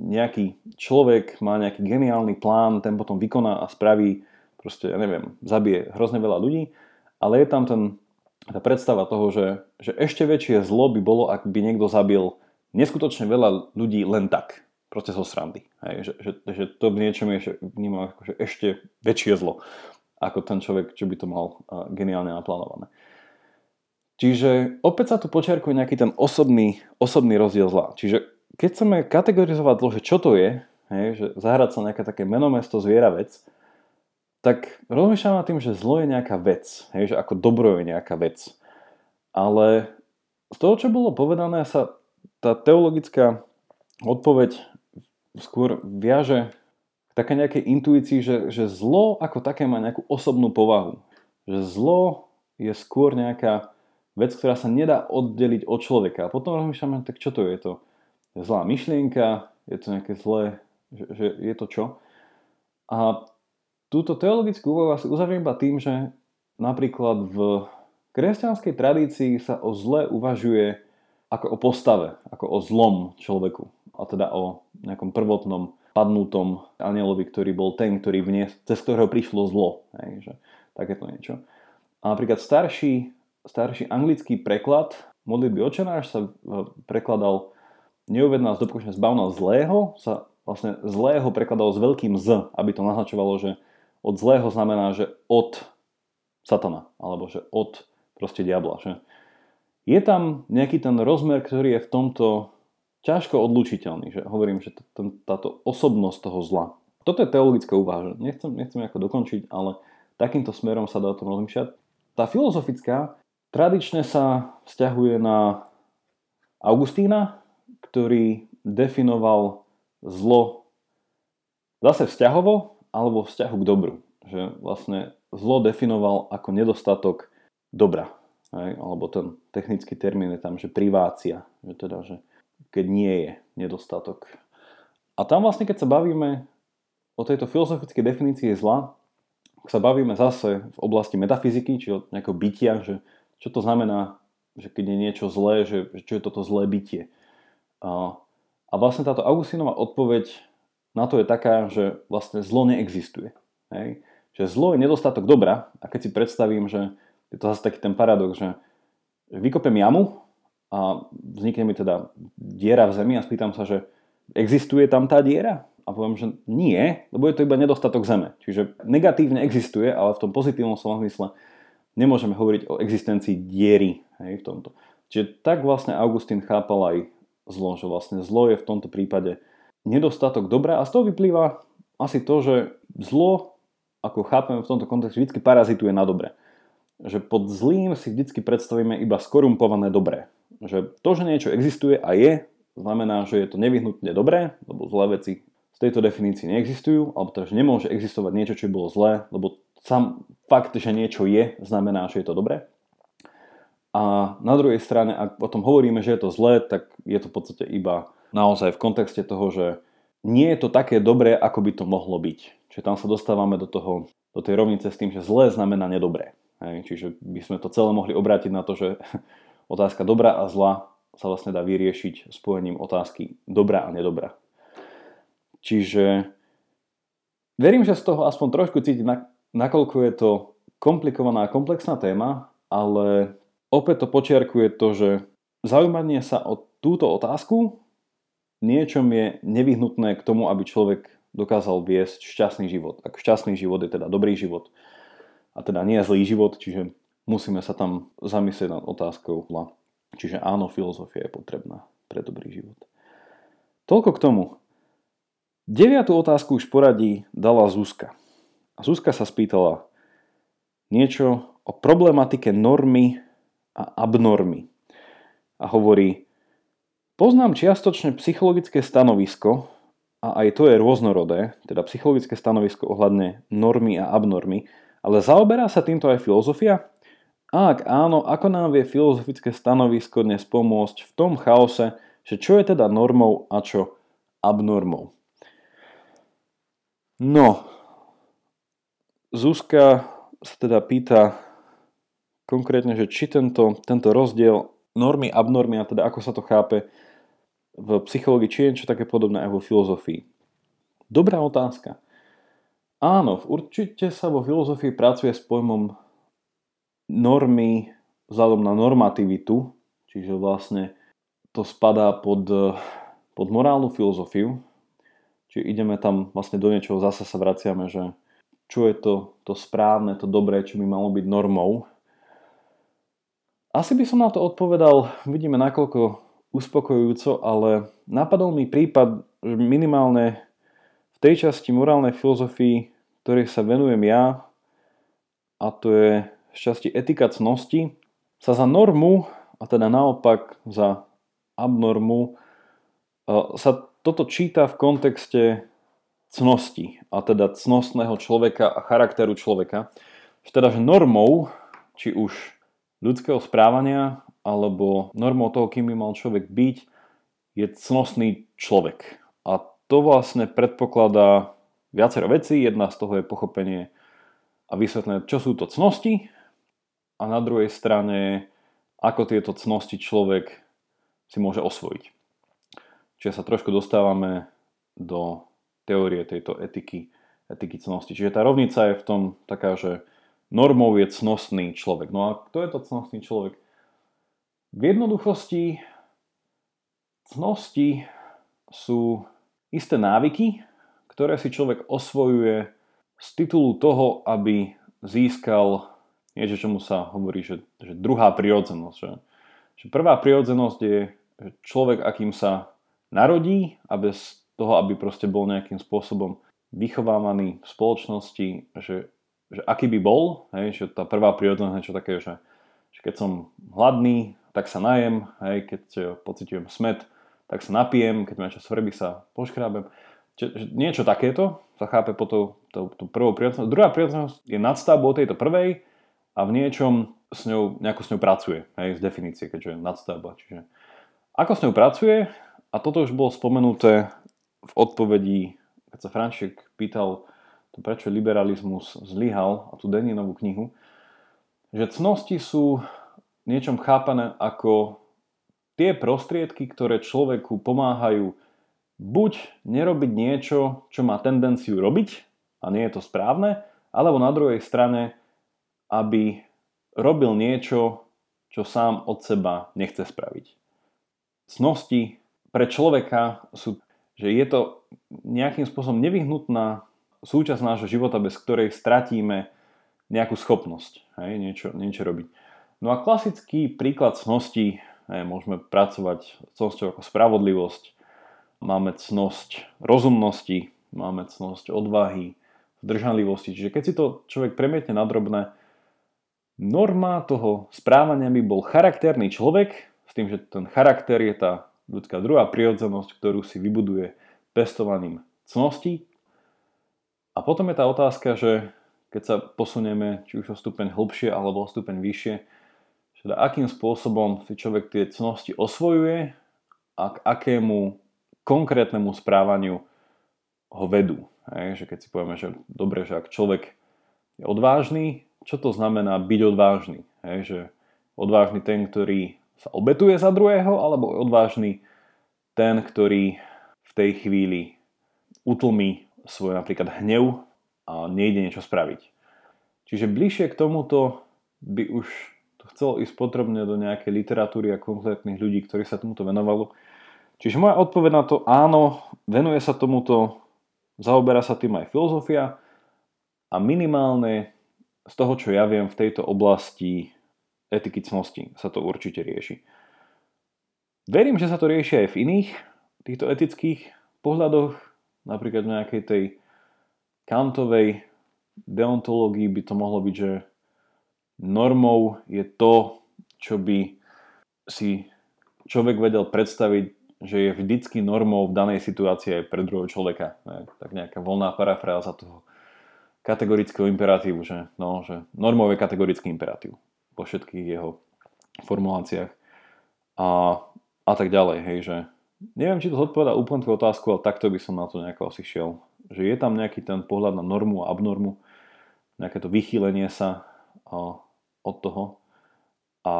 nejaký človek má nejaký geniálny plán, ten potom vykoná a spraví, proste, ja neviem, zabije hrozne veľa ľudí, ale je tam ten, tá predstava toho, že, že ešte väčšie zlo by bolo, ak by niekto zabil neskutočne veľa ľudí len tak proste zo srandy. Hej, že, že, že to v niečom je vnímam ako, že ešte väčšie zlo ako ten človek, čo by to mal uh, geniálne naplánované. Čiže opäť sa tu počiarkuje nejaký ten osobný, osobný rozdiel zla. Čiže keď chceme kategorizovať zlo, že čo to je, hej, že zahrať sa nejaké také menomesto zviera vec, tak rozmýšľam nad tým, že zlo je nejaká vec, hej, že ako dobro je nejaká vec. Ale z toho, čo bolo povedané, sa tá teologická odpoveď skôr viaže k také nejakej intuícii, že, že zlo ako také má nejakú osobnú povahu. Že zlo je skôr nejaká vec, ktorá sa nedá oddeliť od človeka. A potom rozmýšľame, tak čo to je? Je to zlá myšlienka? Je to nejaké zlé? Že, že je to čo? A túto teologickú úvahu asi uzavriem iba tým, že napríklad v kresťanskej tradícii sa o zle uvažuje ako o postave, ako o zlom človeku a teda o nejakom prvotnom padnutom anielovi, ktorý bol ten, ktorý vnies, cez ktorého prišlo zlo. Hej, že takéto niečo. A napríklad starší, starší anglický preklad modlitby očenáš sa prekladal neuvedná z dopočne zbavná zlého, sa vlastne zlého prekladal s veľkým z, aby to naznačovalo, že od zlého znamená, že od satana, alebo že od proste diabla. Že je tam nejaký ten rozmer, ktorý je v tomto ťažko odlučiteľný. Že hovorím, že táto osobnosť toho zla. Toto je teologická úvaha. Nechcem, nechcem ako dokončiť, ale takýmto smerom sa dá o tom rozmýšľať. Tá filozofická tradične sa vzťahuje na Augustína, ktorý definoval zlo zase vzťahovo alebo vzťahu k dobru. Že vlastne zlo definoval ako nedostatok dobra. Hej? Alebo ten technický termín je tam, že privácia. Že teda, že keď nie je nedostatok. A tam vlastne, keď sa bavíme o tejto filozofickej definícii zla, sa bavíme zase v oblasti metafyziky, či o nejakého bytia, že čo to znamená, že keď je niečo zlé, že čo je toto zlé bytie. A, a vlastne táto Augustínová odpoveď na to je taká, že vlastne zlo neexistuje. Hej? Že zlo je nedostatok dobra a keď si predstavím, že je to zase taký ten paradox, že vykopem jamu a vznikne mi teda diera v zemi a spýtam sa, že existuje tam tá diera? A poviem, že nie, lebo je to iba nedostatok zeme. Čiže negatívne existuje, ale v tom pozitívnom slova zmysle nemôžeme hovoriť o existencii diery hej, v tomto. Čiže tak vlastne Augustín chápal aj zlo, že vlastne zlo je v tomto prípade nedostatok dobra a z toho vyplýva asi to, že zlo, ako chápeme v tomto kontexte, vždy parazituje na dobre. Že pod zlým si vždy predstavíme iba skorumpované dobré. Že to, že niečo existuje a je, znamená, že je to nevyhnutne dobré, lebo zlé veci tejto definícii neexistujú, alebo teda, že nemôže existovať niečo, čo bolo zlé, lebo sám fakt, že niečo je, znamená, že je to dobré. A na druhej strane, ak o tom hovoríme, že je to zlé, tak je to v podstate iba naozaj v kontexte toho, že nie je to také dobré, ako by to mohlo byť. Čiže tam sa dostávame do, toho, do tej rovnice s tým, že zlé znamená nedobré. Hej? Čiže by sme to celé mohli obrátiť na to, že otázka dobrá a zla sa vlastne dá vyriešiť spojením otázky dobrá a nedobra. Čiže verím, že z toho aspoň trošku cítiť, nakoľko je to komplikovaná a komplexná téma, ale opäť to počiarkuje to, že zaujímanie sa o túto otázku niečom je nevyhnutné k tomu, aby človek dokázal viesť šťastný život. Ak šťastný život je teda dobrý život a teda nie zlý život, čiže musíme sa tam zamyslieť nad otázkou Čiže áno, filozofia je potrebná pre dobrý život. Toľko k tomu. Deviatú otázku už poradí dala Zuzka. A Zuzka sa spýtala niečo o problematike normy a abnormy. A hovorí, poznám čiastočne psychologické stanovisko, a aj to je rôznorodé, teda psychologické stanovisko ohľadne normy a abnormy, ale zaoberá sa týmto aj filozofia? A ak áno, ako nám vie filozofické stanovisko dnes pomôcť v tom chaose, že čo je teda normou a čo abnormou? No, Zuzka sa teda pýta konkrétne, že či tento, tento rozdiel normy, abnormy a teda ako sa to chápe v psychológii, či je niečo také podobné aj vo filozofii. Dobrá otázka. Áno, určite sa vo filozofii pracuje s pojmom normy vzhľadom na normativitu, čiže vlastne to spadá pod, pod morálnu filozofiu, Čiže ideme tam vlastne do niečoho, zase sa vraciame, že čo je to, to správne, to dobré, čo by malo byť normou. Asi by som na to odpovedal, vidíme nakoľko uspokojujúco, ale napadol mi prípad, že minimálne v tej časti morálnej filozofii, ktorej sa venujem ja, a to je v časti etika cnosti, sa za normu, a teda naopak za abnormu, e, sa toto číta v kontexte cnosti, a teda cnostného človeka a charakteru človeka. Že teda, že normou, či už ľudského správania, alebo normou toho, kým by mal človek byť, je cnostný človek. A to vlastne predpokladá viacero vecí. Jedna z toho je pochopenie a vysvetlenie, čo sú to cnosti a na druhej strane, ako tieto cnosti človek si môže osvojiť. Čiže sa trošku dostávame do teórie tejto etiky, etiky cnosti. Čiže tá rovnica je v tom taká, že normou je cnostný človek. No a kto je to cnostný človek? V jednoduchosti cnosti sú isté návyky, ktoré si človek osvojuje z titulu toho, aby získal niečo, čomu sa hovorí, že, že druhá prirodzenosť. Že, že prvá prirodzenosť je človek, akým sa narodí a bez toho, aby proste bol nejakým spôsobom vychovávaný v spoločnosti, že, že aký by bol, hej, že tá prvá prírodzenosť niečo také, že, že keď som hladný, tak sa najem, hej, keď pociťujem smet, tak sa napijem, keď ma čo svrbí, sa poškrábem. niečo takéto sa chápe po tou, tou, tou prvou prírodzenosť. Druhá prírodzenosť je nadstavbou tejto prvej a v niečom s ňou, nejako s ňou pracuje, hej, z definície, keďže je nadstavba. Čiže ako s ňou pracuje, a toto už bolo spomenuté v odpovedi, keď sa Franček pýtal, to prečo liberalizmus zlyhal a tú Deninovú knihu, že cnosti sú niečom chápané ako tie prostriedky, ktoré človeku pomáhajú buď nerobiť niečo, čo má tendenciu robiť a nie je to správne, alebo na druhej strane aby robil niečo, čo sám od seba nechce spraviť. Cnosti pre človeka sú, že je to nejakým spôsobom nevyhnutná súčasť nášho života, bez ktorej stratíme nejakú schopnosť hej, niečo, niečo robiť. No a klasický príklad cnosti, hej, môžeme pracovať cnosťou ako spravodlivosť, máme cnosť rozumnosti, máme cnosť odvahy, zdržanlivosti. Čiže keď si to človek premietne na drobné, norma toho správania by bol charakterný človek, s tým, že ten charakter je tá ľudská druhá prirodzenosť, ktorú si vybuduje pestovaním cností. A potom je tá otázka, že keď sa posunieme či už o stupeň hlbšie alebo o stupeň vyššie, že akým spôsobom si človek tie cnosti osvojuje a k akému konkrétnemu správaniu ho vedú. Hej, že keď si povieme, že dobre, že ak človek je odvážny, čo to znamená byť odvážny. Hej, že odvážny ten, ktorý sa obetuje za druhého, alebo odvážny ten, ktorý v tej chvíli utlmí svoj napríklad hnev a nejde niečo spraviť. Čiže bližšie k tomuto by už to chcelo ísť potrebne do nejakej literatúry a konkrétnych ľudí, ktorí sa tomuto venovalo. Čiže moja odpoveď na to áno, venuje sa tomuto, zaoberá sa tým aj filozofia a minimálne z toho, čo ja viem v tejto oblasti etiky cnosti sa to určite rieši. Verím, že sa to rieši aj v iných týchto etických pohľadoch, napríklad v nejakej tej kantovej deontológii by to mohlo byť, že normou je to, čo by si človek vedel predstaviť, že je vždycky normou v danej situácii aj pre druhého človeka. Tak nejaká voľná parafráza toho kategorického imperatívu, že, no, že normou je kategorický imperatív po všetkých jeho formuláciách a, a tak ďalej, hej, že neviem, či to zodpovedá úplne tvoju otázku, ale takto by som na to nejako asi šiel, že je tam nejaký ten pohľad na normu a abnormu, nejaké to vychýlenie sa a, od toho a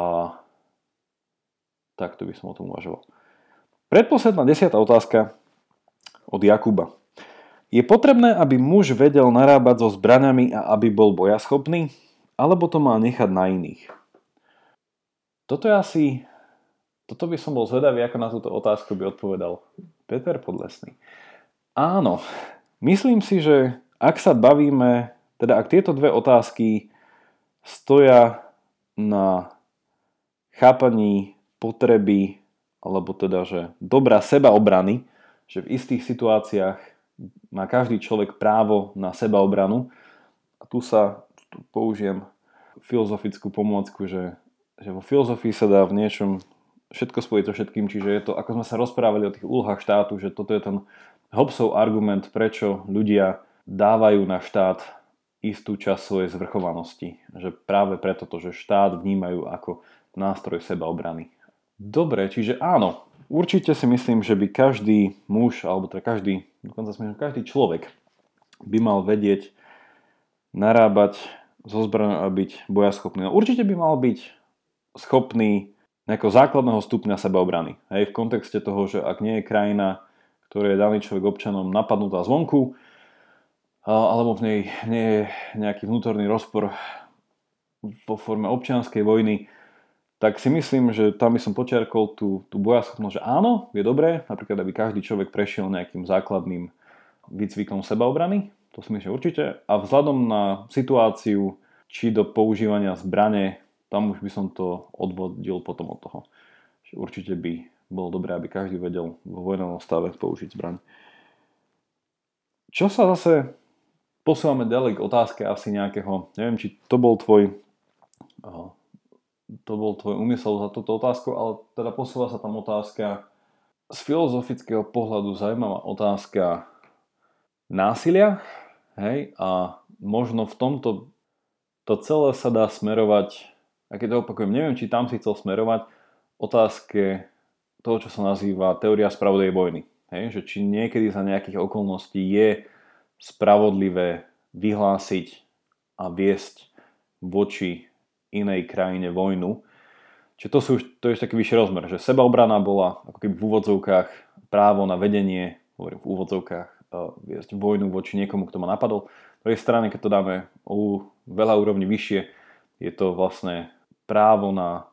takto by som o tom uvažoval. Predposledná desiatá otázka od Jakuba. Je potrebné, aby muž vedel narábať so zbraňami a aby bol bojaschopný? Alebo to má nechať na iných? Toto je asi... Toto by som bol zvedavý, ako na túto otázku by odpovedal Peter Podlesný. Áno, myslím si, že ak sa bavíme, teda ak tieto dve otázky stoja na chápaní potreby, alebo teda, že dobrá sebaobrany, že v istých situáciách má každý človek právo na sebaobranu. A tu sa tu použijem filozofickú pomôcku, že, že vo filozofii sa dá v niečom všetko spojiť so všetkým, čiže je to, ako sme sa rozprávali o tých úlohách štátu, že toto je ten Hobbesov argument, prečo ľudia dávajú na štát istú časť svojej zvrchovanosti. Že práve preto, to, že štát vnímajú ako nástroj sebaobrany. Dobre, čiže áno, určite si myslím, že by každý muž, alebo teda každý dokonca sme, každý človek by mal vedieť narábať so zbraňou a byť bojaschopný. No, určite by mal byť schopný nejakého základného stupňa sebaobrany. Hej, v kontexte toho, že ak nie je krajina, ktoré je daný človek občanom napadnutá zvonku, alebo v nej nie je nejaký vnútorný rozpor vo forme občianskej vojny, tak si myslím, že tam by som počiarkol tú, tú bojaschopnosť, že áno, je dobré, napríklad aby každý človek prešiel nejakým základným výcvikom sebaobrany, to si myslím, že určite. A vzhľadom na situáciu, či do používania zbrane, tam už by som to odvodil potom od toho. Že určite by bolo dobré, aby každý vedel vo vojnovom stave použiť zbraň. Čo sa zase posúvame ďalej k otázke asi nejakého, neviem, či to bol tvoj to bol tvoj úmysel za túto otázku, ale teda posúva sa tam otázka z filozofického pohľadu zaujímavá otázka násilia, hej, a možno v tomto to celé sa dá smerovať, a keď to opakujem, neviem, či tam si chcel smerovať, otázke toho, čo sa nazýva teória spravodlivej vojny. Hej, že či niekedy za nejakých okolností je spravodlivé vyhlásiť a viesť voči inej krajine vojnu. Čiže to, sú, to je taký vyšší rozmer, že sebaobrana bola ako keby v úvodzovkách právo na vedenie, hovorím v úvodzovkách, viesť vojnu voči niekomu, kto ma napadol. Z druhej strany, keď to dáme o veľa úrovni vyššie, je to vlastne právo na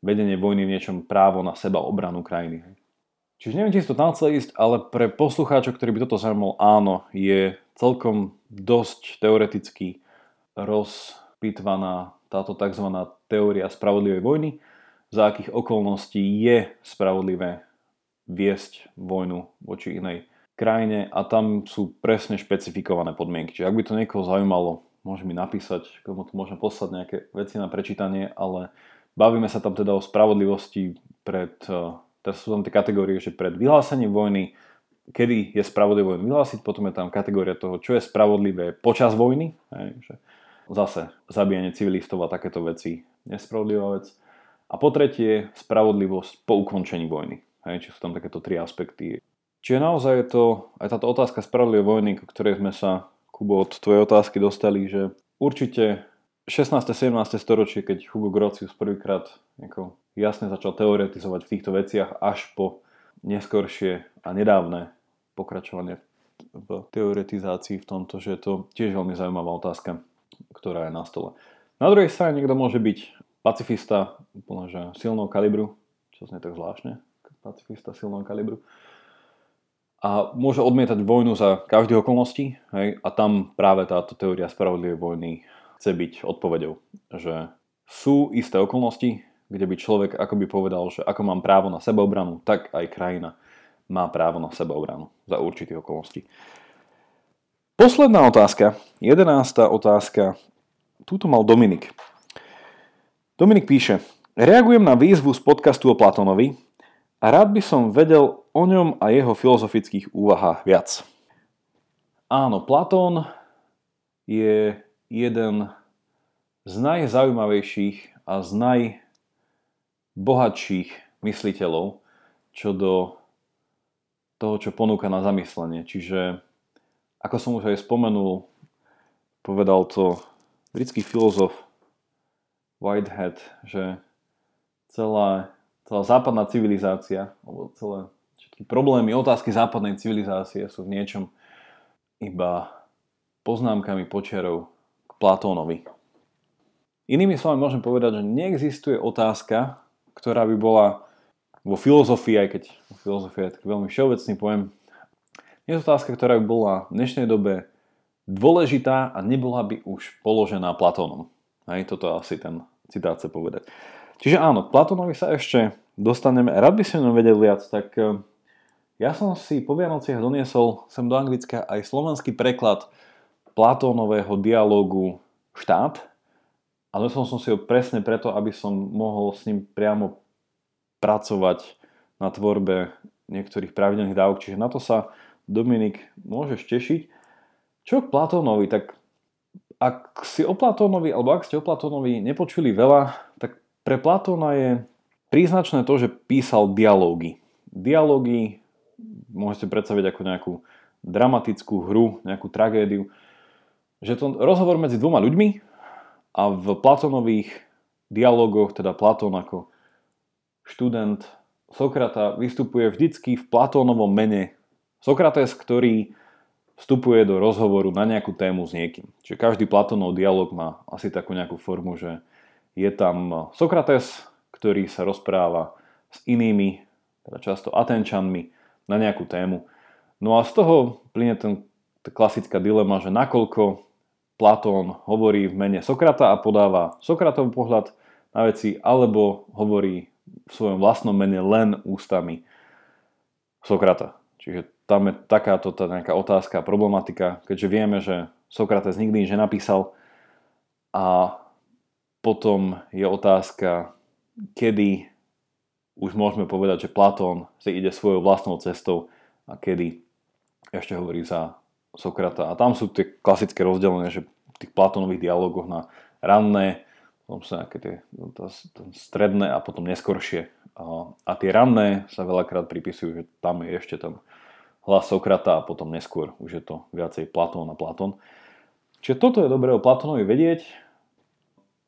vedenie vojny v niečom právo na seba obranu krajiny. Čiže neviem, či si to tam chcel ísť, ale pre poslucháčov, ktorý by toto zaujímal, áno, je celkom dosť teoreticky rozpitvaná táto tzv. teória spravodlivej vojny, za akých okolností je spravodlivé viesť vojnu voči inej krajine a tam sú presne špecifikované podmienky. Čiže ak by to niekoho zaujímalo, môže mi napísať, komu to môžem poslať nejaké veci na prečítanie, ale bavíme sa tam teda o spravodlivosti pred Teraz sú tam tie kategórie, že pred vyhlásením vojny, kedy je spravodlivé vojnu vyhlásiť, potom je tam kategória toho, čo je spravodlivé počas vojny, hej, že zase zabíjanie civilistov a takéto veci, nespravodlivá vec. A po tretie, spravodlivosť po ukončení vojny. Hej, či sú tam takéto tri aspekty. Čiže naozaj je to aj táto otázka spravodlivej vojny, k ktorej sme sa, Kubo, od tvojej otázky dostali, že určite 16. 17. storočie, keď Hugo Grotius prvýkrát jasne začal teoretizovať v týchto veciach až po neskoršie a nedávne pokračovanie v teoretizácii v tomto, že je to tiež veľmi zaujímavá otázka, ktorá je na stole. Na druhej strane niekto môže byť pacifista úplne, že silného kalibru, čo znie tak zvláštne, pacifista silného kalibru, a môže odmietať vojnu za každých okolností hej, a tam práve táto teória spravodlivej vojny chce byť odpovedou, že sú isté okolnosti, kde by človek akoby povedal, že ako mám právo na sebeobranu, tak aj krajina má právo na sebeobranu za určitých okolností. Posledná otázka, jedenáctá otázka, túto mal Dominik. Dominik píše, reagujem na výzvu z podcastu o Platónovi a rád by som vedel o ňom a jeho filozofických úvahách viac. Áno, Platón je jeden z najzaujímavejších a z naj bohatších mysliteľov čo do toho, čo ponúka na zamyslenie. Čiže, ako som už aj spomenul, povedal to britský filozof Whitehead, že celá, celá západná civilizácia, alebo celé všetky problémy, otázky západnej civilizácie sú v niečom iba poznámkami počiarov k Platónovi. Inými slovami môžem povedať, že neexistuje otázka, ktorá by bola vo filozofii, aj keď filozofia je taký veľmi všeobecný pojem, je to otázka, ktorá by bola v dnešnej dobe dôležitá a nebola by už položená Platónom. Hej, toto asi ten citát chce povedať. Čiže áno, Platónovi sa ešte dostaneme. Rád by si o vedel viac, tak eh, ja som si po Vianociach doniesol sem do Anglicka aj slovenský preklad Platónového dialógu Štát, ale som som si ho presne preto, aby som mohol s ním priamo pracovať na tvorbe niektorých pravidelných dávok. Čiže na to sa Dominik môžeš tešiť. Čo k Platónovi, tak ak si o Platónovi, alebo ak ste o Platónovi nepočuli veľa, tak pre Platóna je príznačné to, že písal dialógy. Dialógy môžete predstaviť ako nejakú dramatickú hru, nejakú tragédiu. Že to rozhovor medzi dvoma ľuďmi, a v Platónových dialogoch, teda Platón ako študent Sokrata vystupuje vždycky v Platónovom mene Sokrates, ktorý vstupuje do rozhovoru na nejakú tému s niekým. Čiže každý Platónov dialog má asi takú nejakú formu, že je tam Sokrates, ktorý sa rozpráva s inými, teda často Atenčanmi, na nejakú tému. No a z toho plyne ten, tá klasická dilema, že nakoľko Platón hovorí v mene Sokrata a podáva Sokratov pohľad na veci, alebo hovorí v svojom vlastnom mene len ústami Sokrata. Čiže tam je takáto tá nejaká otázka, problematika, keďže vieme, že Sokrates nikdy nič nenapísal a potom je otázka, kedy už môžeme povedať, že Platón si ide svojou vlastnou cestou a kedy ešte hovorí za Sokrata. A tam sú tie klasické rozdelenia, že v tých Platónových dialogoch na ranné, potom sú nejaké tie to stredné a potom neskoršie. A, a tie ranné sa veľakrát pripisujú, že tam je ešte ten hlas Sokrata a potom neskôr už je to viacej Platón a Platón. Čiže toto je dobré o Platónovi vedieť.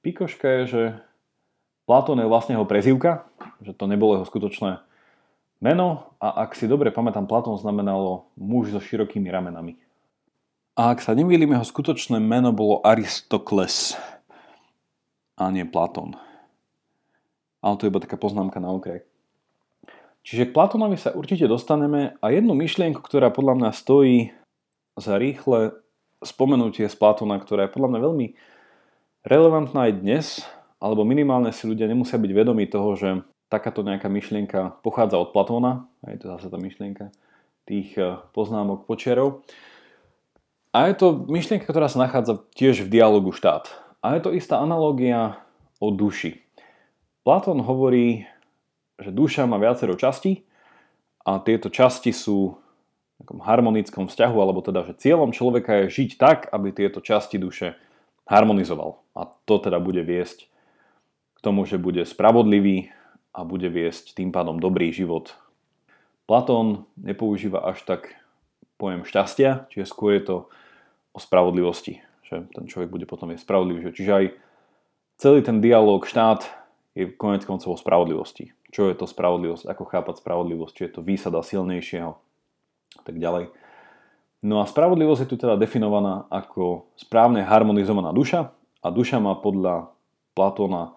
Pikoška je, že Platón je vlastne jeho prezývka, že to nebolo jeho skutočné meno a ak si dobre pamätám, Platón znamenalo muž so širokými ramenami. A ak sa nemýlim, jeho skutočné meno bolo Aristokles a nie Platón. Ale to je iba taká poznámka na okraj. Čiže k Platónovi sa určite dostaneme a jednu myšlienku, ktorá podľa mňa stojí za rýchle spomenutie z Platóna, ktorá je podľa mňa veľmi relevantná aj dnes, alebo minimálne si ľudia nemusia byť vedomí toho, že takáto nejaká myšlienka pochádza od Platóna, aj to zase tá myšlienka tých eh, poznámok počiarov. A je to myšlienka, ktorá sa nachádza tiež v dialogu štát. A je to istá analogia o duši. Platón hovorí, že duša má viacero častí a tieto časti sú v takom harmonickom vzťahu, alebo teda, že cieľom človeka je žiť tak, aby tieto časti duše harmonizoval. A to teda bude viesť k tomu, že bude spravodlivý a bude viesť tým pádom dobrý život. Platón nepoužíva až tak pojem šťastia, čiže skôr je to o spravodlivosti, že ten človek bude potom je spravodlivý. Čiže aj celý ten dialog štát je konec koncov o spravodlivosti čo je to spravodlivosť, ako chápať spravodlivosť, či je to výsada silnejšieho a tak ďalej. No a spravodlivosť je tu teda definovaná ako správne harmonizovaná duša a duša má podľa Platóna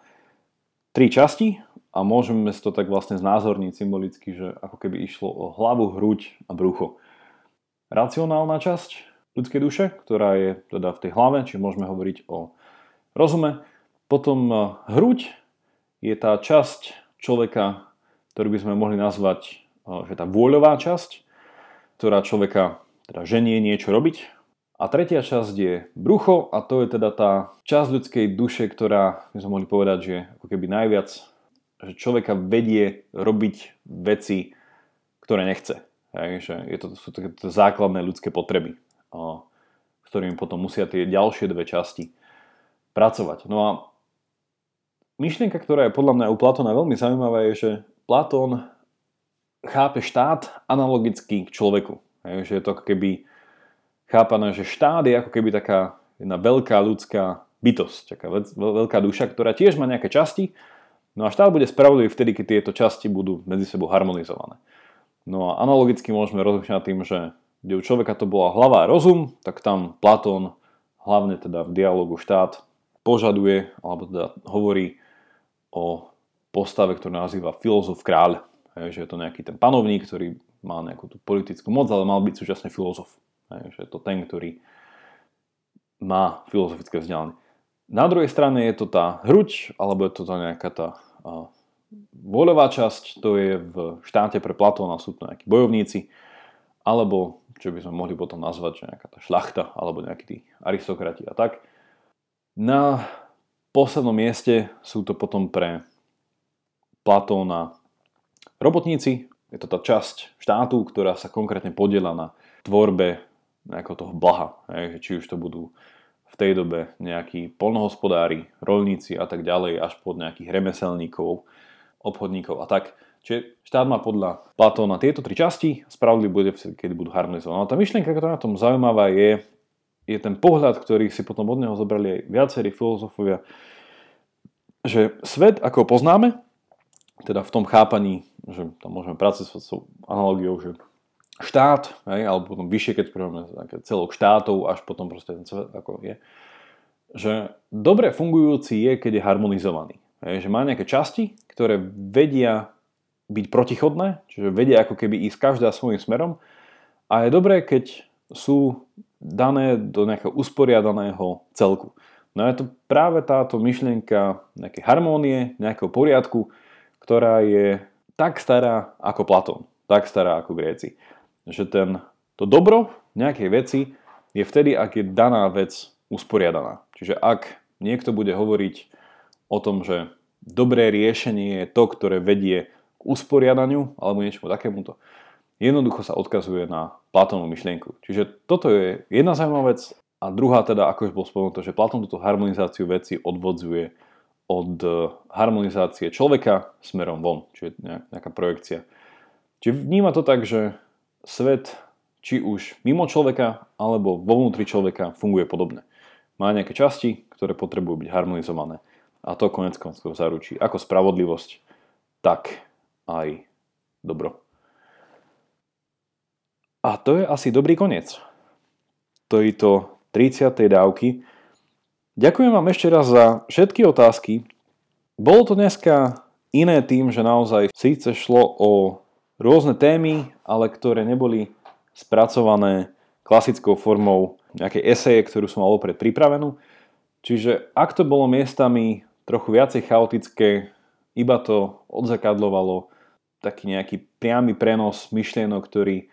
tri časti a môžeme si to tak vlastne znázorniť symbolicky, že ako keby išlo o hlavu, hruď a brucho. Racionálna časť ľudskej duše, ktorá je teda v tej hlave, či môžeme hovoriť o rozume. Potom hruď je tá časť človeka, ktorý by sme mohli nazvať, že tá vôľová časť, ktorá človeka teda ženie niečo robiť. A tretia časť je brucho a to je teda tá časť ľudskej duše, ktorá by sme mohli povedať, že ako keby najviac, že človeka vedie robiť veci, ktoré nechce. Takže je to, sú to, to základné ľudské potreby, s ktorými potom musia tie ďalšie dve časti pracovať. No a myšlienka, ktorá je podľa mňa u Platóna veľmi zaujímavá, je, že Platón chápe štát analogicky k človeku. Je, že je to ako keby chápané, že štát je ako keby taká jedna veľká ľudská bytosť, taká veľká duša, ktorá tiež má nejaké časti, no a štát bude spravodlivý vtedy, keď tieto časti budú medzi sebou harmonizované. No a analogicky môžeme rozlišať tým, že kde u človeka to bola hlava a rozum, tak tam Platón, hlavne teda v dialogu štát, požaduje, alebo teda hovorí o postave, ktorú nazýva filozof kráľ. Hej, že je to nejaký ten panovník, ktorý má nejakú tú politickú moc, ale mal byť súčasne filozof. Hej, že je to ten, ktorý má filozofické vzdelanie. Na druhej strane je to tá hruď, alebo je to tá nejaká tá a, voľová časť, to je v štáte pre Platóna, sú to nejakí bojovníci, alebo čo by sme mohli potom nazvať, že nejaká tá šlachta, alebo nejakí tí aristokrati a tak. Na poslednom mieste sú to potom pre Platóna robotníci. Je to tá časť štátu, ktorá sa konkrétne podiela na tvorbe nejakého toho blaha. Či už to budú v tej dobe nejakí polnohospodári, rolníci a tak ďalej, až pod nejakých remeselníkov, obchodníkov a tak. Čiže štát má podľa Platóna tieto tri časti, spravodlivý bude, keď budú harmonizované. No tá myšlienka, ktorá na tom zaujímavá je, je ten pohľad, ktorý si potom od neho zobrali aj viacerí filozofovia, že svet, ako poznáme, teda v tom chápaní, že tam môžeme pracovať s analogiou, že štát, hej, alebo potom vyššie, keď spravíme celok štátov, až potom proste ten svet, ako je, že dobre fungujúci je, keď je harmonizovaný. Hej, že má nejaké časti, ktoré vedia byť protichodné, čiže vedia ako keby ísť každá svojím smerom a je dobré, keď sú dané do nejakého usporiadaného celku. No je to práve táto myšlienka nejakej harmónie, nejakého poriadku, ktorá je tak stará ako Platón, tak stará ako Gréci. Že ten, to dobro nejakej veci je vtedy, ak je daná vec usporiadaná. Čiže ak niekto bude hovoriť o tom, že dobré riešenie je to, ktoré vedie k usporiadaniu alebo niečomu takémuto, jednoducho sa odkazuje na Platónovú myšlienku. Čiže toto je jedna zaujímavá vec a druhá teda, ako už bol spomenuté, že Platón túto harmonizáciu veci odvodzuje od e, harmonizácie človeka smerom von, čiže nejaká projekcia. Čiže vníma to tak, že svet, či už mimo človeka, alebo vo vnútri človeka funguje podobne. Má nejaké časti, ktoré potrebujú byť harmonizované. A to konec koncov zaručí ako spravodlivosť, tak aj dobro. A to je asi dobrý koniec tejto 30. dávky. Ďakujem vám ešte raz za všetky otázky. Bolo to dneska iné tým, že naozaj síce šlo o rôzne témy, ale ktoré neboli spracované klasickou formou nejakej eseje, ktorú som mal opred pripravenú. Čiže ak to bolo miestami trochu viacej chaotické, iba to odzakadlovalo taký nejaký priamy prenos myšlienok, ktorý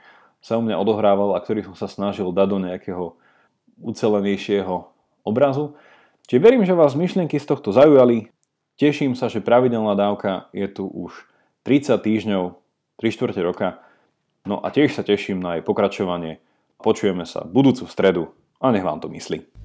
sa u mňa odohrával a ktorý som sa snažil dať do nejakého ucelenejšieho obrazu. Čiže verím, že vás myšlienky z tohto zaujali. Teším sa, že pravidelná dávka je tu už 30 týždňov, 3 čtvrte roka. No a tiež sa teším na jej pokračovanie. Počujeme sa budúcu stredu a nech vám to myslí.